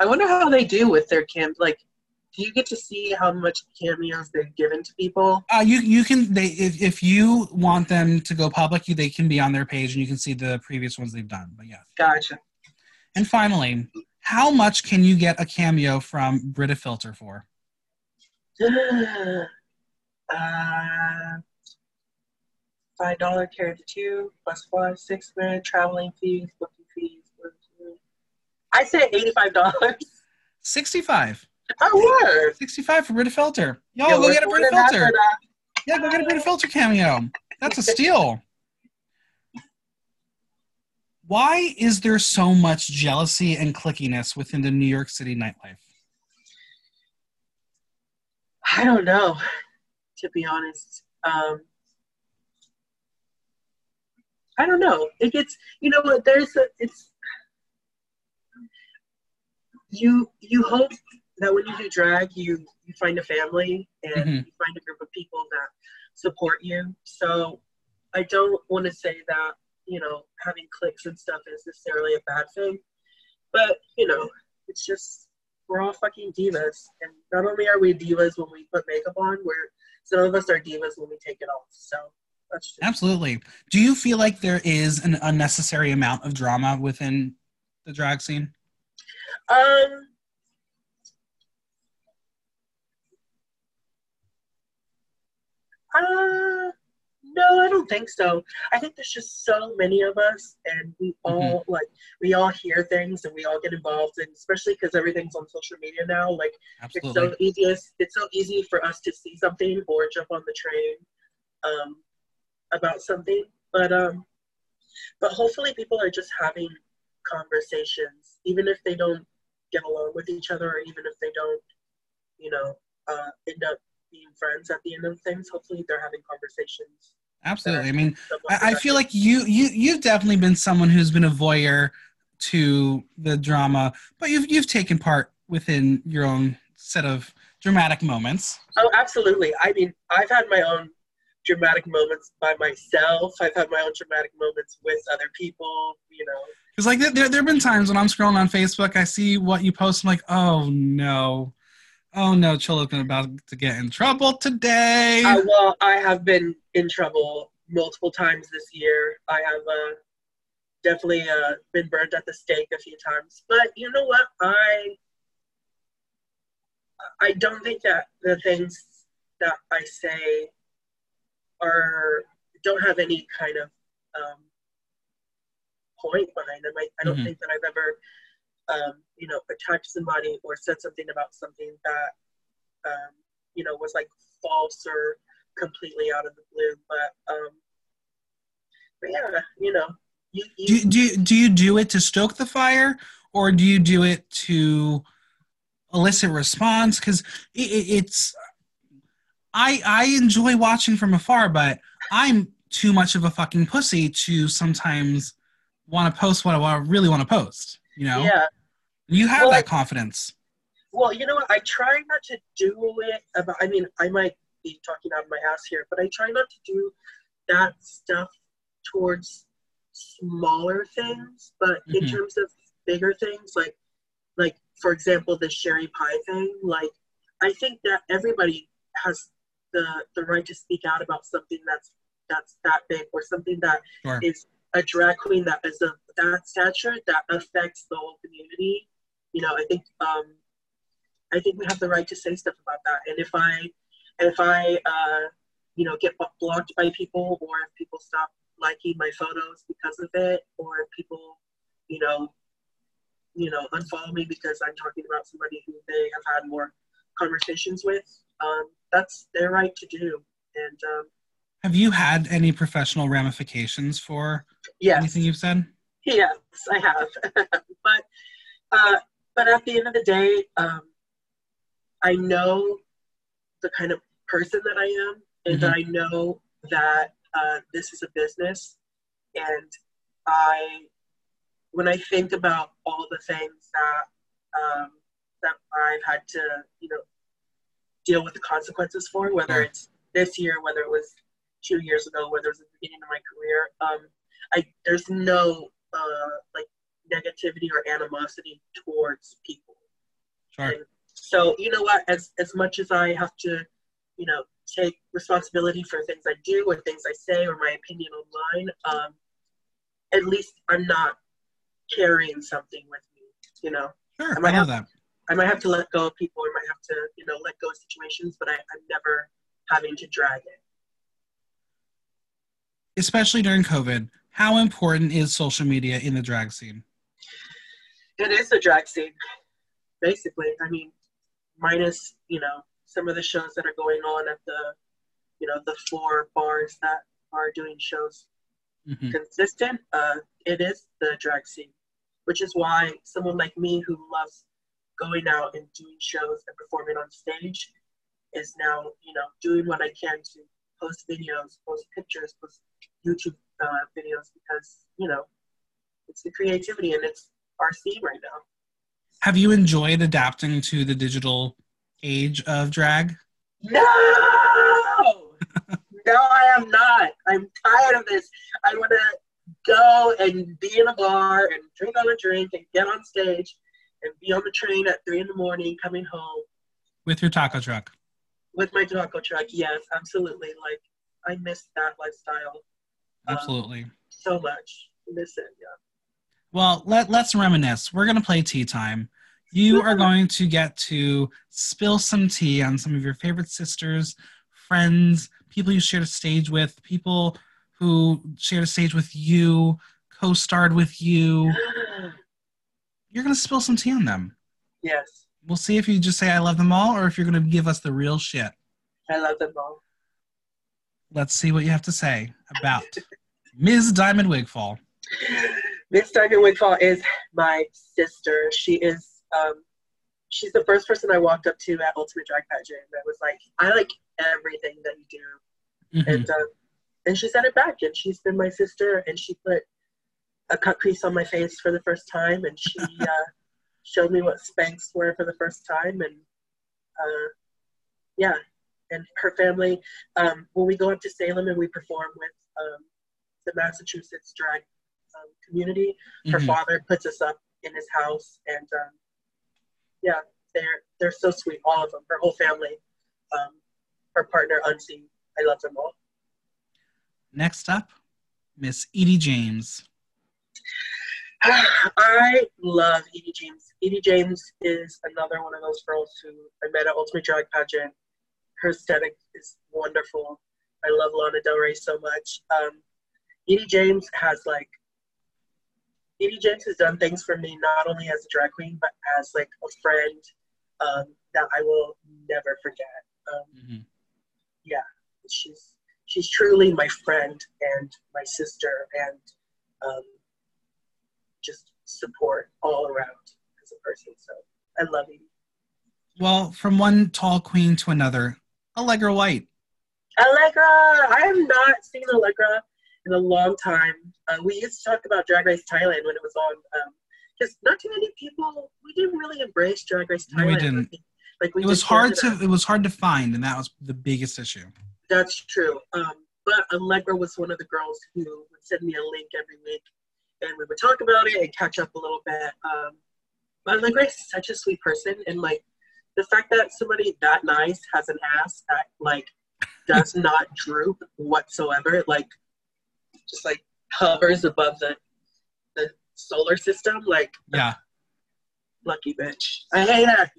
I wonder how they do with their cam. Like, do you get to see how much cameos they've given to people? Uh, you you can they if, if you want them to go public, you, they can be on their page and you can see the previous ones they've done. But yeah, Gotcha. And finally, how much can you get a cameo from Brita Filter for? uh, five dollar carry the two plus five six grand traveling fees booking fees. I say eighty five dollars. 65. Oh word! 65 for Brita Filter. Yo, Yeah, go get a Brita Filter. Yeah, go get a Brita Filter cameo. That's a steal. Why is there so much jealousy and clickiness within the New York City nightlife? I don't know, to be honest. Um, I don't know. It gets, you know what? There's a, it's, you you hope that when you do drag, you you find a family and Mhm. you find a group of people that support you. So I don't want to say that you know having clicks and stuff is necessarily a bad thing, but you know it's just we're all fucking divas, and not only are we divas when we put makeup on, we're some of us are divas when we take it off. So That's. Absolutely. Do you feel like there is an unnecessary amount of drama within the drag scene? Um, uh, no, I don't think so. I think there's just so many of us, and we all like we all hear things and we all get involved, and especially because everything's on social media now. Like it's so easiest. It's so easy for us to see something or jump on the train um, about something. But um, but hopefully people are just having conversations, even if they don't get along with each other, or even if they don't, you know, uh, end up being friends at the end of things. Hopefully they're having conversations. Absolutely. I mean, I, I feel like you you you've definitely been someone who's been a voyeur to the drama, but you've you've taken part within your own set of dramatic moments. Oh, absolutely. I mean, I've had my own dramatic moments by myself. I've had my own dramatic moments with other people. You know, Because like there there have been times when I'm scrolling on Facebook, I see what you post, I'm like, oh no, oh no, Chola's been about to get in trouble today. I, well, I have been in trouble multiple times this year. I have uh, definitely uh, been burned at the stake a few times. But you know what? I I don't think that the things that I say are don't have any kind of um, point behind them. I, I don't Mhm. think that I've ever um, you know attacked somebody or said something about something that um, you know was like false or completely out of the blue. But um, but yeah, you know, you, you do, do, do you do it to stoke the fire or do you do it to elicit response because it, it, it's i i enjoy watching from afar but i'm too much of a fucking pussy to sometimes want to post what i really want to post you know yeah. You have Well, that confidence Well, you know what? I try not to do it about. I mean, I might be talking out of my ass here, but I try not to do that stuff towards smaller things. But in Mhm. terms of bigger things, like like for example, the Sherry Pie thing, like I think that everybody has the the right to speak out about something that's that's that big or something that Sure. is a drag queen that is of that stature that affects the whole community. You know, I think um, I think we have the right to say stuff about that. And if I, if I, uh, you know, get blocked by people, or if people stop liking my photos because of it, or if people, you know, you know, unfollow me because I'm talking about somebody who they have had more conversations with, um, that's their right to do. And um, have you had any professional ramifications for yes, anything you've said Yes, I have. but uh, but at the end of the day, um, I know the kind of person that I am, and Mhm. I know that uh, this is a business. And I, when I think about all the things that um, that I've had to, you know, deal with the consequences for, whether it's this year, whether it was two years ago, whether it was the beginning of my career, um, I there's no uh, like negativity or animosity towards people. sure And so you know what, as as much as I have to, you know, take responsibility for things I do or things I say or my opinion online, um, at least I'm not carrying something with me. You know, sure I i might love have- that I might have to let go of people, or might have to, you know, let go of situations, but I, I'm never having to drag it. especially during covid how important is social media in the drag scene It is a drag scene, basically. I mean, minus you know some of the shows that are going on at the, you know, the four bars that are doing shows Mhm. consistent. Uh, it is the drag scene, which is why someone like me who loves going out and doing shows and performing on stage is now you know doing what I can to post videos, post pictures, post YouTube uh, videos because you know it's the creativity and it's scene right now. Have you enjoyed adapting to the digital age of drag? No, no, I am not. I'm tired of this. I want to go and be in a bar and drink on a drink and get on stage and be on the train at three in the morning coming home with your taco truck? with my taco truck. Yes, absolutely. Like I miss that lifestyle um, Absolutely. so much. Miss it, yeah. Well, let, let's reminisce. We're going to play tea time. You are going to get to spill some tea on some of your favorite sisters, friends, people you shared a stage with, people who shared a stage with you, co starred with you. You're going to spill some tea on them. yes, We'll see if you just say, I love them all, or if you're going to give us the real shit. I love them all. Let's see what you have to say about Ms. Diamond Wigfall. Miss Diamond Wigfall is my sister. She is um, she's the first person I walked up to at Ultimate Drag Pageant that was like, I like everything that you do. Mhm. And uh, and she said it back and she's been my sister and she put a cut crease on my face for the first time and she uh, showed me what Spanx were for the first time and uh, yeah and her family um, when we go up to Salem and we perform with um, the Massachusetts drag um, community her Mhm. father puts us up in his house and um, yeah they're they're so sweet all of them her whole family um, her partner unseen I love them all Next up, Miss Edie James. I love Edie James. Edie James is another one of those girls who I met at Ultimate Drag Pageant. Her aesthetic is wonderful. I love Lana Del Rey so much. Um, Edie James has like, Edie James has done things for me not only as a drag queen but as like a friend um, that I will never forget. Um, Mhm. she's she's truly my friend and my sister and um, just support all around as a person. So I love you. Well, from one tall queen to another, Allegra White. Allegra! I have not seen Allegra in a long time. Uh, we used to talk about Drag Race Thailand when it was on. Because not too many people, we didn't really embrace Drag Race Thailand. No, we didn't. Like we It was hard to it was hard to find, and that was the biggest issue. That's true. Um, but Allegra was one of the girls who would send me a link every week, and we would talk about it and catch up a little bit. Um, but Allegra is such a sweet person, and like the fact that somebody that nice has an ass that like does not droop whatsoever, like just like hovers above the the solar system, like Yeah. lucky bitch. I hate her.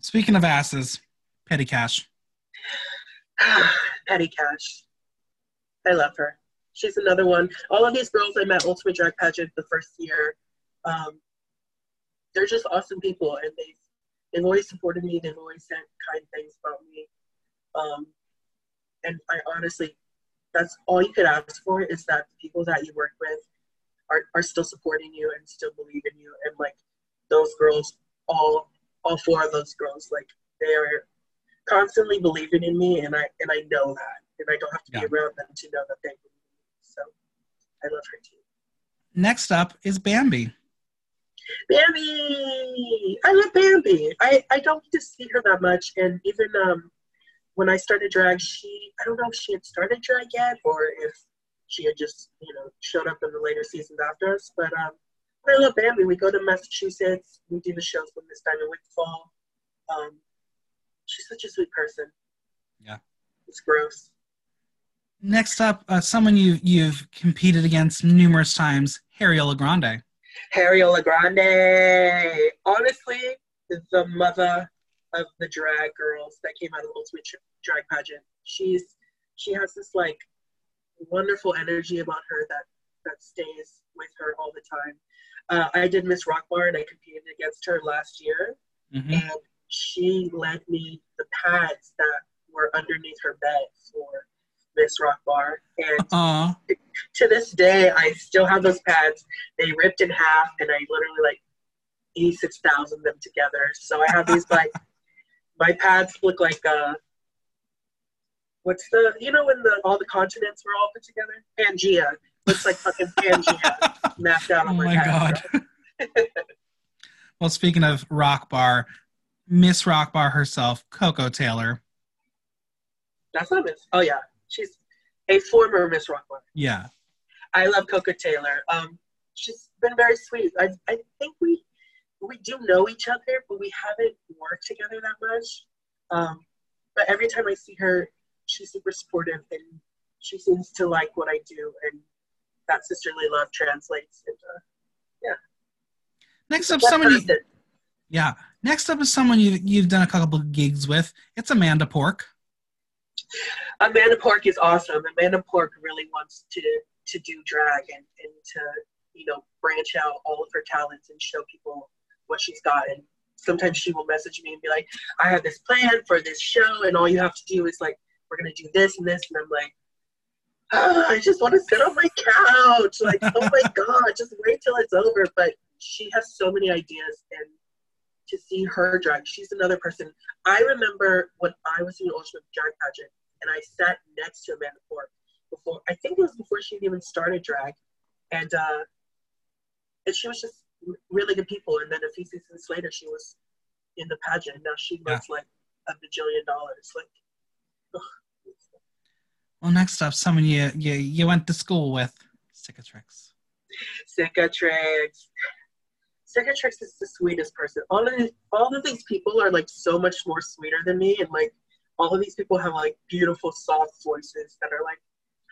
Speaking of asses, Petty Cash. Petty Cash. I love her. She's another one. All of these girls I met Ultimate Drag Pageant the first year, um, they're just awesome people, and they've they've always supported me. They've always said kind things about me, um, and I honestly, that's all you could ask for is that the people that you work with are, are still supporting you and still believe in you, and like those girls, all all four of those girls, like they're constantly believing in me, and I and I know that, and I don't have to Yeah. be around them to know that they believe in me. So I love her too. Next up is Bambi. Bambi, I love Bambi. I I don't get to see her that much, and even um when I started drag, she I don't know if she had started drag yet or if she had just you know showed up in the later seasons after us. But um, I love Bambi. We go to Massachusetts. We do the shows with Miss Diamond Wigfall. Um, she's such a sweet person. Yeah. It's gross. Next up, uh, someone you you've competed against numerous times, Harriola Grande. Harriola Grande. Honestly, the mother of the drag girls that came out of the Ultimate Drag Pageant. She's she has this like wonderful energy about her that that stays with her all the time. Uh, I did Miss Rock Bar and I competed against her last year, Mhm. and she lent me the pads that were underneath her bed for Miss Rock Bar, and to this day, I still have those pads. They ripped in half, and I literally like eighty-six thousand them together. So I have these like my pads look like uh, what's the you know when the all the continents were all put together? Pangea looks like fucking Pangea mapped out oh on my, my pads. god. well, speaking of Rock Bar, Miss Rock Bar herself, Coco Taylor. That's not Miss. Oh yeah, she's a former Miss Rock Bar. Yeah. I love Coco Taylor. Um, she's been very sweet. I, I think we we do know each other, but we haven't worked together that much. Um, but every time I see her, she's super supportive and she seems to like what I do and that sisterly love translates into yeah. Next up, That someone you, yeah. Next up is someone you you've done a couple of gigs with. It's Amanda Pork. Amanda Pork is awesome. Amanda Pork really wants to to do drag and, and to you know branch out all of her talents and show people what she's got. And sometimes she will message me and be like, "I have this plan for this show, and all you have to do is like, we're gonna do this and this." And I'm like, ah, "I just want to sit on my couch. Like, oh my god, just wait till it's over." But she has so many ideas and. To see her drag, she's another person. I remember when I was in the Ultimate Drag Pageant, and I sat next to Amanda Pork before I think it was before she even started drag, and uh, and she was just really good people. And then a few seasons later, she was in the pageant. Now she Yeah. makes like a bajillion dollars. Like, ugh. Well, next up, someone you you, you went to school with. Cicatrix. Cicatrix. Cicatrix is the sweetest person. All of these, all of these people are like so much more sweeter than me, and like all of these people have like beautiful, soft voices that are like,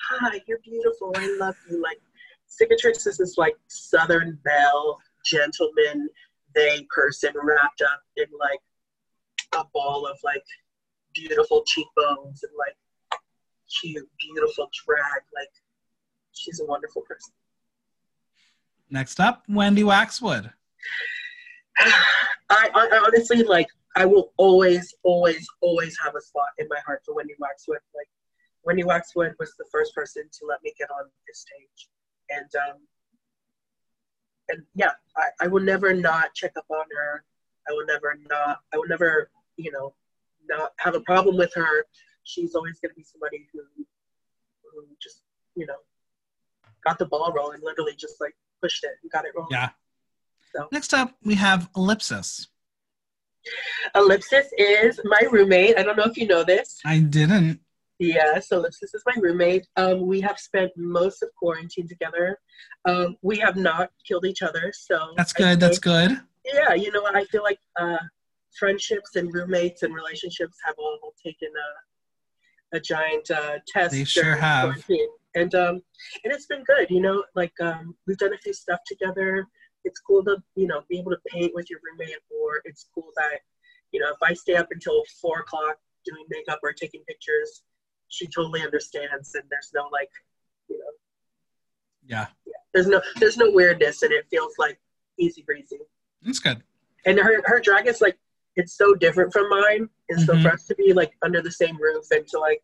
"Hi, you're beautiful. I love you." Like Cicatrix is this like Southern belle, gentleman, they person wrapped up in like a ball of like beautiful cheekbones and like cute, beautiful drag. Like she's a wonderful person. Next up, Wendy Waxwood. I, I, honestly like I will always, always, always have a spot in my heart for Wendy Waxwood. Like Wendy Waxwood was the first person to let me get on this stage, and um, and yeah, I, I will never not check up on her. I will never not. I will never, you know, not have a problem with her. She's always going to be somebody who, who just, you know, got the ball rolling. Literally, just like pushed it and got it rolling. Yeah. So. Next up, we have Ellipsis. Ellipsis is my roommate. I don't know if you know this. I didn't. Yes, Ellipsis is my roommate. Um, we have spent most of quarantine together. Um, we have not killed each other, so That's good. That's good. Yeah, you know, what? I feel like uh, friendships and roommates and relationships have all taken a, a giant uh, test. They sure have. quarantine. And um, and it's been good. You know, like um, we've done a few stuff together. It's cool to you know be able to paint with your roommate, or it's cool that you know if I stay up until four o'clock doing makeup or taking pictures, she totally understands, and there's no like, you know, Yeah, yeah. there's no there's no weirdness, and it feels like easy breezy that's good. and her her drag is like it's so different from mine and so Mhm. for us to be like under the same roof and to like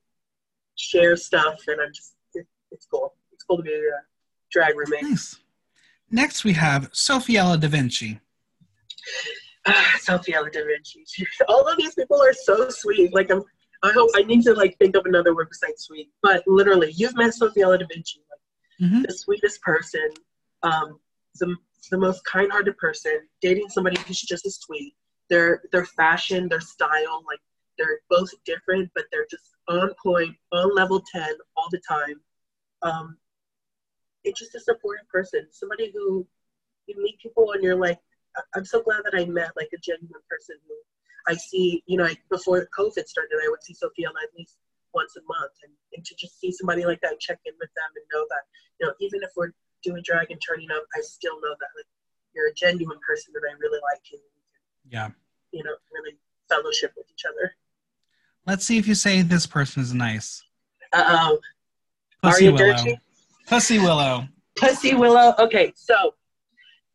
share stuff and i'm just it, it's cool it's cool to be a drag roommate Nice. Next, we have Sophiella Da Vinci. ah, sophia da vinci all of these people are so sweet like i'm i hope i need to like think of another word besides sweet but literally you've met sophia da vinci like hmm the sweetest person, um, the, the most kind-hearted person, dating somebody who's just as sweet. Their their fashion, their style, like they're both different, but they're just on point, on level ten all the time. Um, it's just a supportive person, somebody who you meet people and you're like, I'm so glad that I met like a genuine person who I see. You know, like before COVID started, I would see Sophia at least once a month, and, and to just see somebody like that, check in with them, and know that you know, even if we're doing drag and turning up, I still know that like you're a genuine person that I really like you. Yeah. You know, really fellowship with each other. Let's see if you say this person is nice. Uh oh. Pussy Willow. Dirty? Pussy Willow. Pussy Willow. Okay, so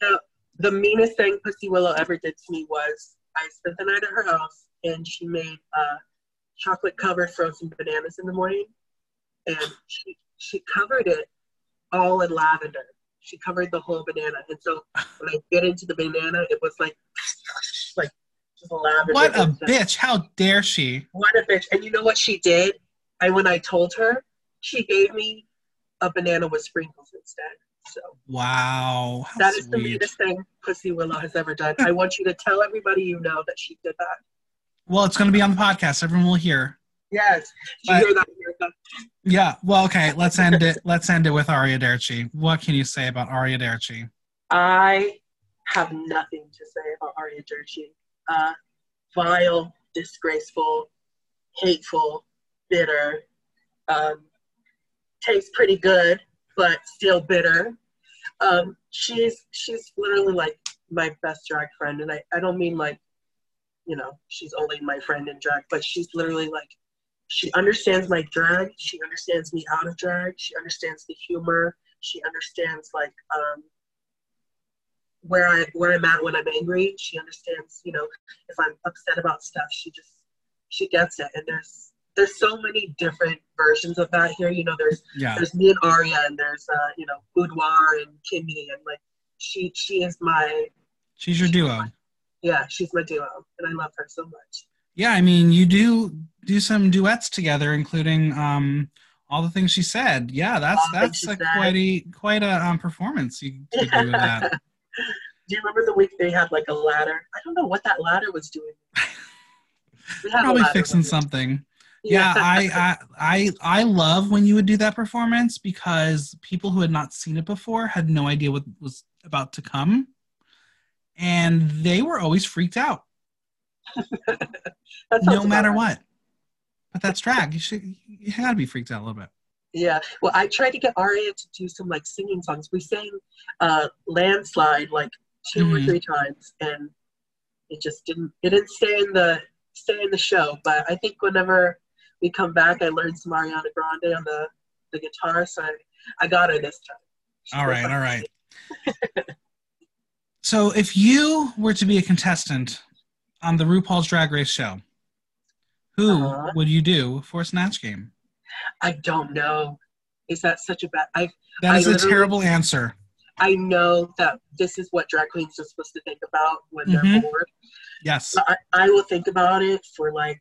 the the meanest thing Pussy Willow ever did to me was I spent the night at her house and she made uh, chocolate covered frozen bananas in the morning, and she she covered it all in lavender. She covered the whole banana, and so when I bit into the banana, it was like like just lavender. What a bitch! How dare she? What a bitch! And you know what she did? And when I told her, she gave me a banana with sprinkles instead. So. Wow. That is the sweet. meanest thing Pussy Willow has ever done. I want you to tell everybody you know that she did that. Well, it's going to be on the podcast. Everyone will hear. Yes. Did you hear that, America? Yeah. Well, okay. Let's end it. Let's end it with Aria Derci. What can you say about Aria Derci? I have nothing to say about Aria Derci. Uh, vile, disgraceful, hateful, bitter, Um, tastes pretty good, but still bitter. Um, she's she's literally like my best drag friend, and I, I don't mean like, you know, she's only my friend in drag, but she's literally like, she understands my drag. She understands me out of drag. She understands the humor. She understands like um, where I where I'm at when I'm angry. She understands, you know, if I'm upset about stuff. She just she gets it, and there's there's so many different versions of that here. You know, there's Yeah. there's me and Aria, and there's uh, you know Boudoir and Kimmy, and like she she is my She's your duo. yeah she's my duo, and I love her so much. Yeah, I mean, you do do some duets together, including um, all the things she said. Yeah, that's All that's said. quite a quite a um, performance you do with that. Do you remember the week they had like a ladder? I don't know what that ladder was doing. Probably fixing something. Yeah, I, I I I love when you would do that performance because people who had not seen it before had no idea what was about to come, and they were always freaked out, no matter right. what. But that's drag. You should you gotta be freaked out a little bit. Yeah. Well, I tried to get Aria to do some like singing songs. We sang uh, "Landslide" like 2 or Mhm. three times, and it just didn't. It didn't stay in the stay in the show. But I think whenever we come back, I learned some Ariana Grande on the the guitar, so I, I got her this time. All right, all right. so, if you were to be a contestant on the RuPaul's Drag Race show, who Uh-huh. would you do for a Snatch Game? I don't know. Is that such a bad? I That I is a terrible answer. I know that this is what drag queens are supposed to think about when they're Mhm. bored. Yes. I, I will think about it for like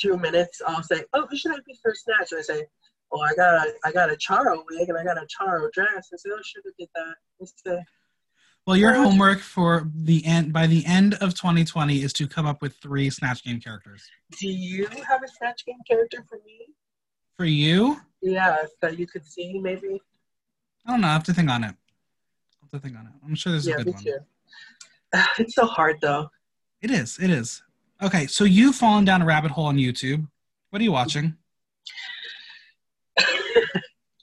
two minutes. I'll say, "Oh, who should I be for snatch?" And I say, "Oh, I got a, I got a charo wig and I got a charo dress." I say, "Oh, should have did that." I say, Well, your homework for the end by the end of 2020 is to come up with three Snatch Game characters. "Do you have a snatch game character for me?" For you, Yeah, that you could see maybe. I don't know. I have to think on it. I have to think on it. I'm sure there's yeah, a good one. too. It's so hard though. It is. It is. Okay, so you've fallen down a rabbit hole on YouTube. What are you watching?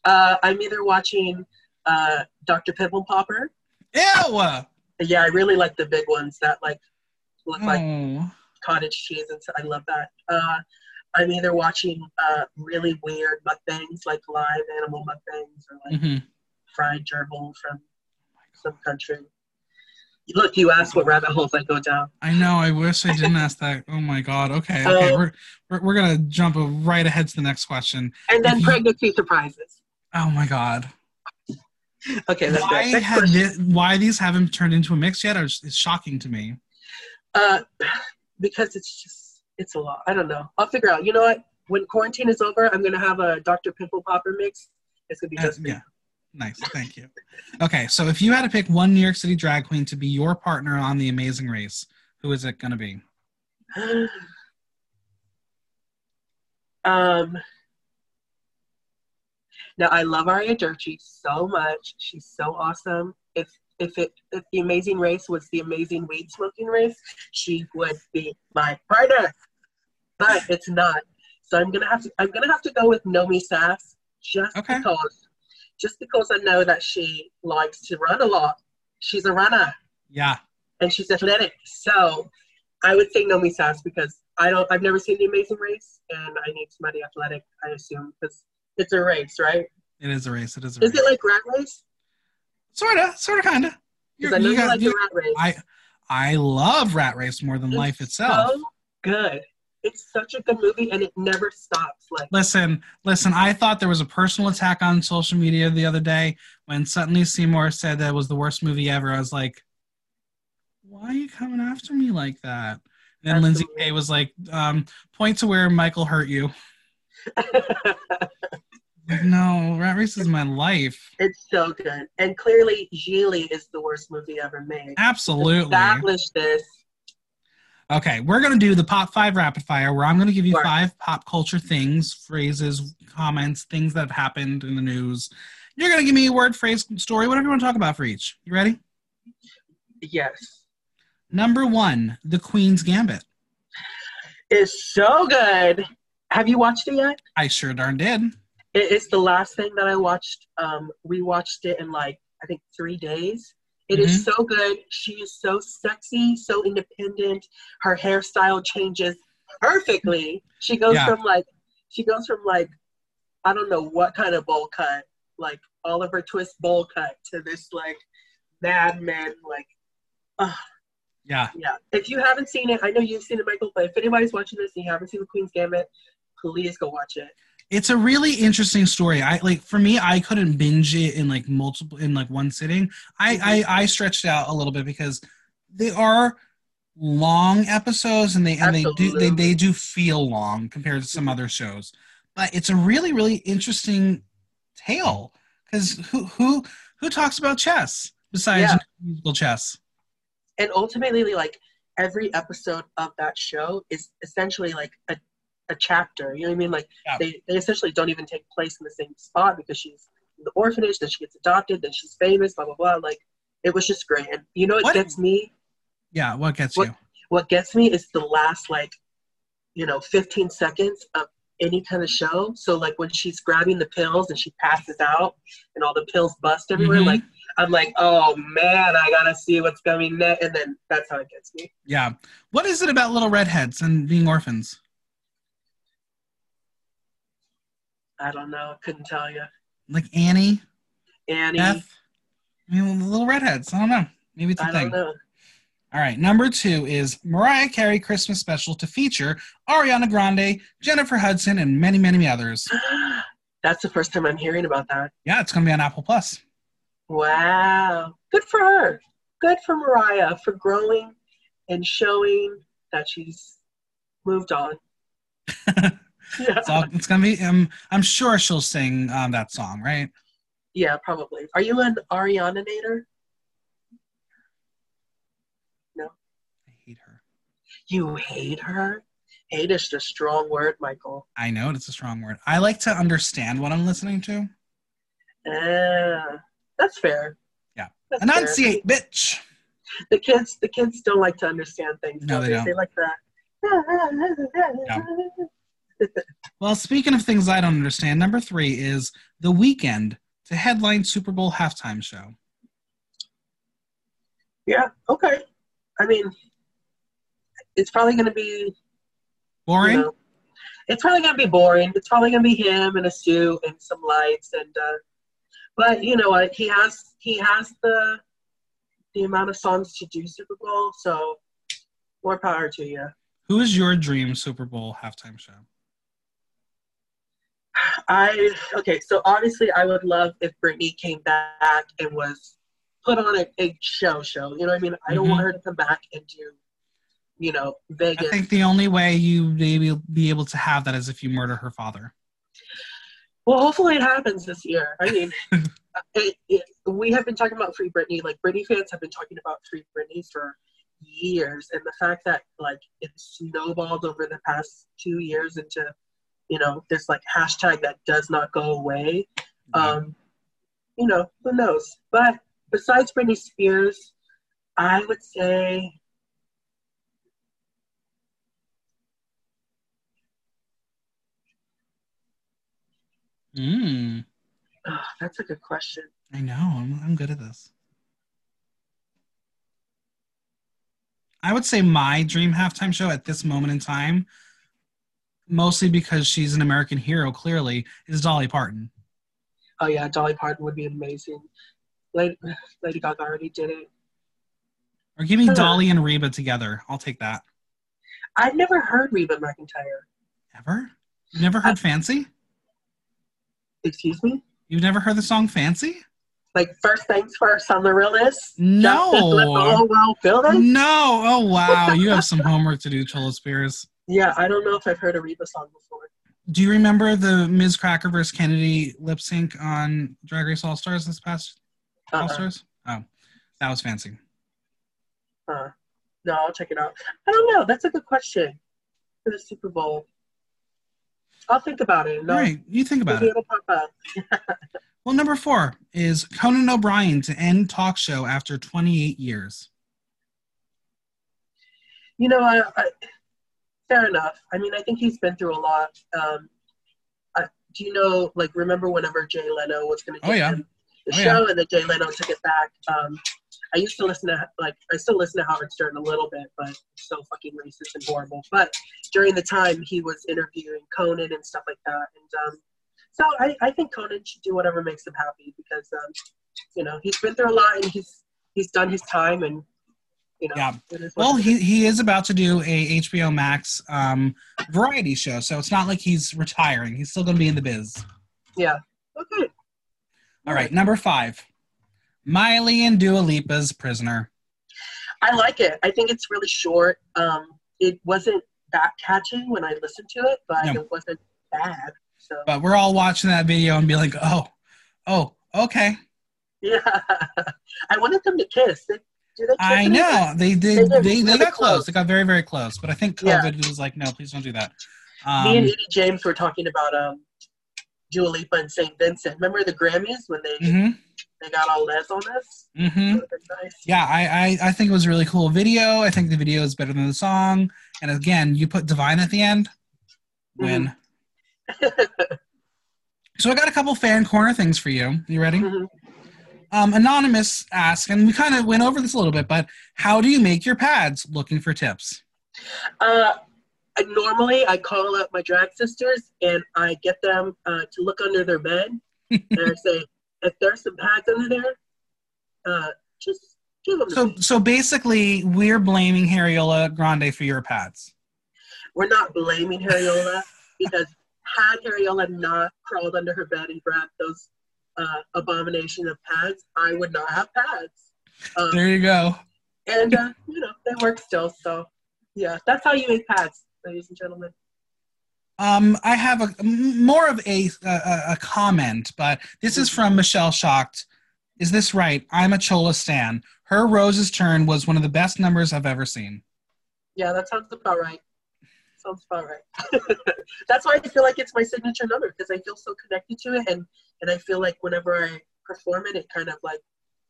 uh, I'm either watching uh, Dr. Pimple Popper. Ew! Yeah, I really like the big ones that like look like Oh. cottage cheese and so I love that. Uh, I'm either watching uh, really weird mukbangs like live animal mukbangs or like Mhm. fried gerbil from some country. Look, you asked what rabbit holes I go down. I know. I wish I didn't ask that. Oh my god. Okay. Okay. Um, we're, we're we're gonna jump right ahead to the next question. And then If you- pregnancy surprises. Oh my god. Okay, that's Why had this, why these haven't turned into a mix yet? Are is shocking to me. Uh, because it's just it's a lot. I don't know. I'll figure out. You know what? When quarantine is over, I'm gonna have a Dr. Pimple Popper mix. It's gonna be Uh, just me. yeah. Nice. Thank you. Okay, so if you had to pick one New York City drag queen to be your partner on The Amazing Race, who is it going to be? um. Now I love Aria Derci so much. She's so awesome. If if it if the Amazing Race was the Amazing Weed Smoking Race, she would be my partner. But it's not. So I'm gonna have to I'm gonna have to go with Nomi Sass just Okay. because just because I know that she likes to run a lot. She's a runner Yeah. and she's athletic. So I would say Nomi Sass because I don't I've never seen the Amazing Race and I need somebody athletic, I assume, because it's a race, right? It is a race. It is a Is it like rat race? Sorta, sorta, kinda. Because I know you, like you- the rat race. I I love Rat Race more than It's life itself. So good. It's such a good movie and it never stops. Like Listen, listen. I thought there was a personal attack on social media the other day when suddenly Seymour said that it was the worst movie ever. I was like, "Why are you coming after me like that?" And then Lindsay. Kay was like, um, "Point to where Michael hurt you." No, Rat Race is my life. it's so good. And clearly Gigli is the worst movie ever made. Absolutely. Establish this. Okay, we're gonna do the pop five rapid fire, where I'm gonna give you Sure. five pop culture things, phrases, comments, things that have happened in the news. You're gonna give me a word, phrase, story, whatever you want to talk about for each. You ready? Yes. Number one, the Queen's Gambit. It's so good. Have you watched it yet? I sure darn did. It's the last thing that I watched. Um, we watched it in like I think three days. It Mm-hmm. is so good. She is so sexy, so independent. Her hairstyle changes perfectly. She goes Yeah. from like she goes from like I don't know what kind of bowl cut, like Oliver Twist bowl cut, to this like Mad Men like. Uh, Yeah. yeah. If you haven't seen it, I know you've seen it, Michael. But if anybody's watching this and you haven't seen The Queen's Gambit, please go watch it. It's a really interesting story. I like for me, I couldn't binge it in like multiple in like one sitting. I mm-hmm. I, I stretched out a little bit because they are long episodes and they and they do they, they do feel long compared to some mm-hmm. other shows. But it's a really really interesting tale because who who who talks about chess besides Yeah. musical chess? and ultimately like every episode of that show is essentially like a, a chapter you know what i mean like Yeah. they, they essentially don't even take place in the same spot because she's in the orphanage then she gets adopted then she's famous blah blah blah like it was just great and you know what, What- gets me Yeah, what gets What- you? what gets me is the last like you know 15 seconds of any kind of show so like when she's grabbing the pills and she passes out and all the pills bust everywhere Mhm. like i'm like oh man i gotta see what's coming next and then that's how it gets me Yeah. What is it about little redheads and being orphans? I don't know. Couldn't tell you. Like Annie, Annie. Beth? I mean, the little redheads. I don't know. Maybe it's a I thing. don't know. All right, number two is Mariah Carey Christmas special to feature Ariana Grande, Jennifer Hudson, and many, many others. That's the first time I'm hearing about that. Yeah, it's going to be on Apple Plus. Wow. Good for her. Good for Mariah for growing and showing that she's moved on. yeah. It's, to be. Um, I'm sure she'll sing um, that song, right? yeah, probably. Are you an Ariana Nader? No. I hate her. You hate her? Hate is a strong word, Michael. I know it's a strong word. I like to understand what I'm listening to. Ah, that's fair. Yeah. That's fair. Enunciate, bitch. the kids the kids don't like to understand things. No, don't they don't. They like that. Well, speaking of things I don't understand, number three is The Weeknd to headline Super Bowl halftime show. Yeah, okay. I mean, it's probably going to be Boring? You know, it's probably going to be boring. It's probably going to be him in a suit and some lights and. uh But you know what? He has he has the the amount of songs to do Super Bowl, so more power to you. Who is your dream Super Bowl halftime show? I okay, so obviously I would love if Britney came back and was put on a, a show show. You know what I mean? I don't Mhm. want her to come back and do, you know, I think the only way you maybe be able to have that is if you murder her father. well, hopefully it happens this year. I mean, it, it, we have been talking about Free Britney. Like Britney fans have been talking about Free Britney for years, and the fact that like it snowballed over the past two years into, you know, this like hashtag that does not go away. um, you know, who knows? But besides Britney Spears, I would say Mm, oh, that's a good question. I know. I'm, I'm good at this. I would say my dream halftime show at this moment in time, mostly because she's an American hero, clearly, is Dolly Parton. Oh yeah, Dolly Parton would be amazing. Lady, Lady Gaga already did it. Or give me Sure. Dolly and Reba together. I'll take that. I've never heard Reba McEntire. Ever? You've never heard uh, Fancy? Excuse me. You've never heard the song Fancy? Like first things first on the realness. No. Let the whole world feel this. No. Oh wow. You have some homework to do, Chola Spears. Yeah, I don't know if I've heard a Reba song before. Do you remember the Miz Cracker versus Kennedy lip sync on Drag Race All Stars this past All Uh-uh. Stars? Oh, that was fancy. Uh, no, I'll check it out. I don't know. That's a good question for the Super Bowl. I'll think about it. No, All right, you think about maybe it. it'll pop up. Well, number four is Conan O'Brien to end talk show after 28 years. You know, I, I, fair enough. I mean, I think he's been through a lot. Um, I, do you know, like, remember whenever Jay Leno was going to Oh, yeah. him the Oh, yeah. show, and then Jay Leno took it back. Um, I used to listen to like I still listen to Howard Stern a little bit, but so fucking racist and horrible. But during the time he was interviewing Conan and stuff like that, and um, so I, I think Conan should do whatever makes him happy because um, you know he's been through a lot and he's he's done his time and you know. Yeah. it is what Well, he, is. he is about to do a HBO Max um, variety show, so it's not like he's retiring. He's still going to be in the biz. yeah. Okay. All right, number five, Miley and Dua Lipa's Prisoner. I like it. I think it's really short. Um, it wasn't that catchy when I listened to it, but No. it wasn't bad. So But we're all watching that video and be like, oh, oh, okay. yeah, I wanted them to kiss. They, kiss I know they They did. get They, they got close. They got very very close. But I think Yeah. COVID was like, no, please don't do that. Me and Um, Edie James were talking about um, Dua Lipa and St. Vincent. Remember the Grammys when they hmm they got all les on hmm would've been nice. Yeah, I, I I think it was a really cool video. I think the video is better than the song. And again, you put Divine at the end, win. So I got a couple fan corner things for you. You ready? Mhm. Um, Anonymous asked, and we kind of went over this a little bit, but how do you make your pads? Looking for tips. Uh, I- normally, I call up my drag sisters and I get them uh, to look under their bed and I say, if there's some pads under there, uh, just give them. So so basically, we're blaming Harriola Grande for your pads. We're not blaming Harriola because had Harriola not crawled under her bed and grabbed those uh, abomination of pads, I would not have pads. Um, There you go. and uh, you know they work still. So yeah, that's how you make pads, ladies and gentlemen. Um, I have a more of a, a a comment, but this is from Michelle Shocked. Is this right? I'm a Chola stan. Her Rose's Turn was one of the best numbers I've ever seen. Yeah, that sounds about right. Sounds about right. that's why I feel like it's my signature number because I feel so connected to it, and and I feel like whenever I perform it, it kind of like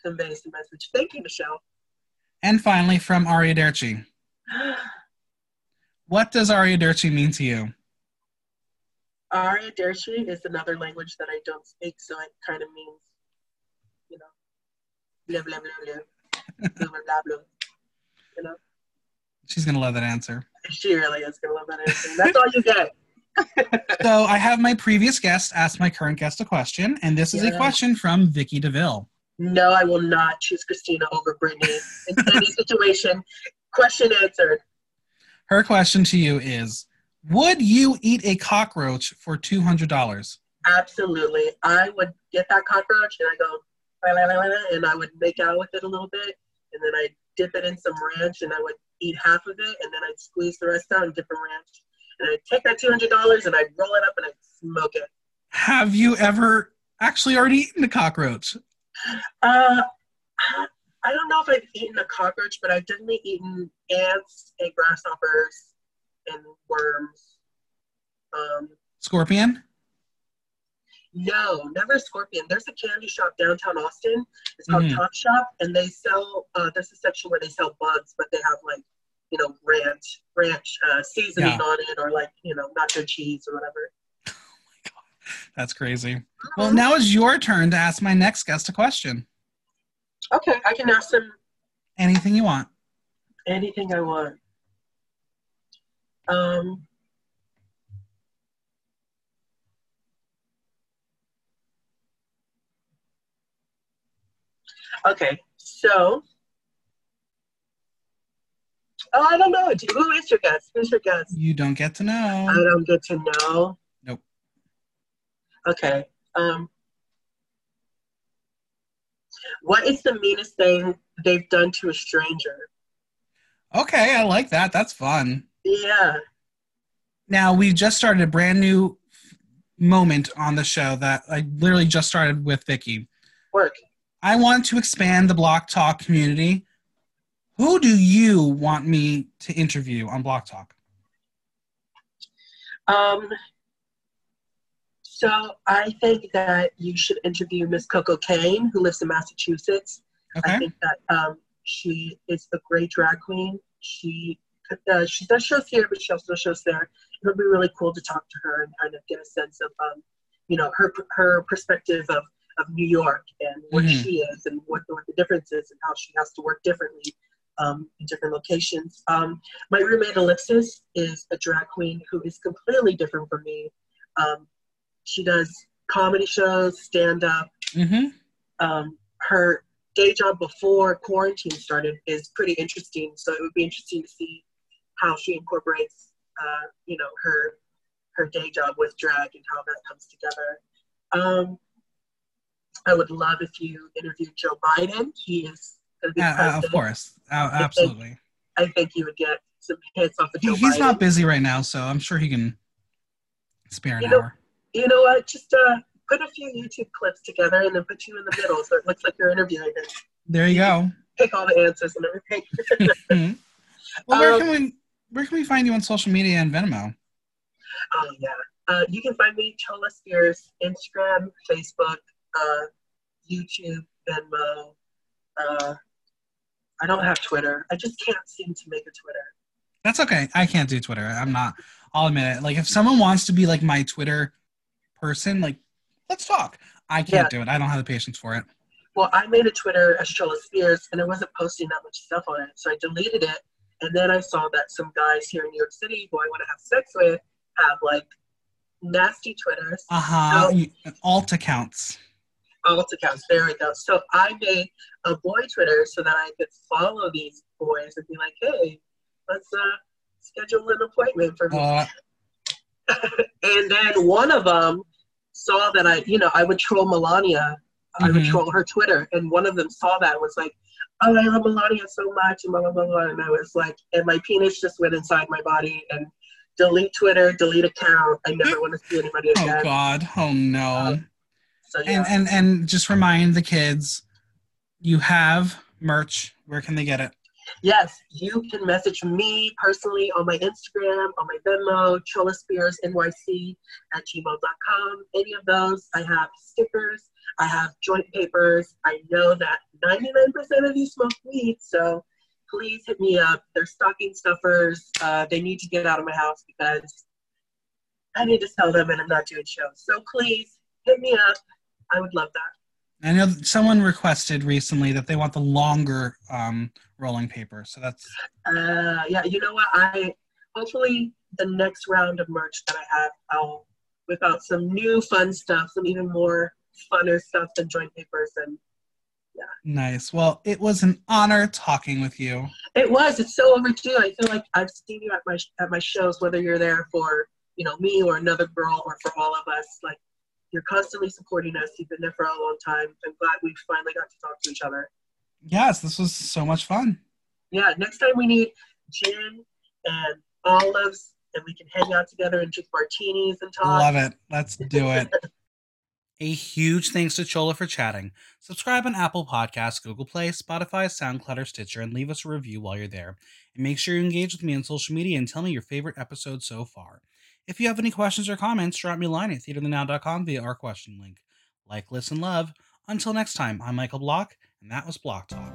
conveys the message. Thank you, Michelle. And finally, from Aria Derci. What does Aria Derci mean to you? Aria Derci is another language that I don't speak, so it kind of means, you know, blah blah blah blah, blah blah blah. blah. You know, She's gonna love that answer. she really is gonna love that answer. That's all you get. So I have my previous guest ask my current guest a question, and this is a question from Vicky DeVille. No, I will not choose Christina over Britney in any situation. Question answered. Her question to you is: Would you eat a cockroach for two hundred dollars? Absolutely. I would get that cockroach and I go, and I would make out with it a little bit, and then I'd dip it in some ranch and I would eat half of it, and then I'd squeeze the rest out and dip in ranch. And I'd take that $200 and I'd roll it up and I'd smoke it. Have you ever actually already eaten a cockroach? Uh, I don't know if I've eaten a cockroach, but I've definitely eaten ants and grasshoppers and worms. Um, Scorpion? No, never a scorpion. There's a candy shop downtown Austin. It's called Mhm. Top Shop, and they sell. Uh, there's a section where they sell bugs, but they have like, you know, ranch, ranch uh, seasoning Yeah. on it, or like, you know, nacho cheese or whatever. That's crazy. Well, now is your turn to ask my next guest a question. Okay, I can ask them Anything you want. anything I want. Um. Okay, so. Oh, I don't know. Who is your guest? Who's your guest? You don't get to know. I don't get to know. Nope. Okay. Um. What is the meanest thing they've done to a stranger? Okay, I like that. That's fun. Yeah. Now, we just started a brand new moment on the show that I literally just started with Vicky. Work. I want to expand the Block Talk community. Who do you want me to interview on Block Talk? Um, so I think that you should interview Miss Coco Kane, who lives in Massachusetts. I think that um, she is a great drag queen. She uh, she does shows here, but she also shows there. It would be really cool to talk to her and kind of get a sense of, um, you know, her her perspective of, of New York and what Mhm. she is and what, what the difference is and how she has to work differently um, in different locations. Um, my roommate Ellipsis is a drag queen who is completely different from me. Um, she does comedy shows, stand up. Mm-hmm. Um, her day job before quarantine started is pretty interesting. So it would be interesting to see how she incorporates, uh, you know, her her day job with drag and how that comes together. Um, I would love if you interviewed Joe Biden. He is going to be Uh, of course, uh, absolutely. I think you would get some hits off of He, Joe he's Biden. not busy right now, so I'm sure he can spare an You know- hour. you know what? Just uh, put a few YouTube clips together and then put you in the middle so it looks like you're interviewing him. There you go. Pick all the answers and everything. Mhm. well, where Um, can we where can we find you on social media and Venmo? Oh yeah. Uh, you can find me Chola Spears, Instagram, Facebook, uh, YouTube, Venmo. Uh, I don't have Twitter. I just can't seem to make a Twitter. That's okay. I can't do Twitter. I'm not. I'll admit it. Like if someone wants to be like my Twitter person, like let's talk. I can't do it. I don't have the patience for it. Well, I made a Twitter as Chola Spears, and I wasn't posting that much stuff on it, so I deleted it. And then I saw that some guys here in New York City who I want to have sex with have like nasty Twitters, Uh huh. Alt accounts. Alt accounts. There we go. So I made a boy Twitter so that I could follow these boys and be like, hey, let's uh, schedule an appointment for me. Uh, and then one of them saw that I, you know, I would troll Melania. I would Mhm. troll her Twitter, and one of them saw that and was like, "Oh, I love Melania so much," and blah blah blah blah. And I was like, and my penis just went inside my body and delete Twitter, delete account. I never want to see anybody again. oh. God. Oh no. Um, so yeah, and and and just remind the kids, you have merch. Where can they get it? yes, you can message me personally on my Instagram, on my Venmo, Chola Spears NYC at gmail.com. Any of those, I have stickers. I have joint papers. I know that 99% of you smoke weed, so please hit me up. They're stocking stuffers. Uh, they need to get out of my house because I need to sell them and I'm not doing shows. So please hit me up. I would love that. I know someone requested recently that they want the longer um, rolling paper. So that's Uh, yeah, you know what? I hopefully the next round of merch that I have, I'll whip out some new fun stuff, some even more funner stuff than joint papers and yeah. nice. Well, it was an honor talking with you. It was. It's so overdue. I feel like I've seen you at my at my shows, whether you're there for you know me or another girl or for all of us. Like you're constantly supporting us. You've been there for a long time. I'm glad we finally got to talk to each other. Yes, this was so much fun. Yeah. Next time we need gin and olives, and we can hang out together and drink martinis and talk. Love it. Let's do it. A huge thanks to Chola for chatting. Subscribe on Apple Podcasts, Google Play, Spotify, SoundCloud, or Stitcher, and leave us a review while you're there. And make sure you engage with me on social media and tell me your favorite episode so far. If you have any questions or comments, drop me a line at theaterthenow.com via our question link. Like, listen, love. Until next time, I'm Michael Block, and that was Block Talk.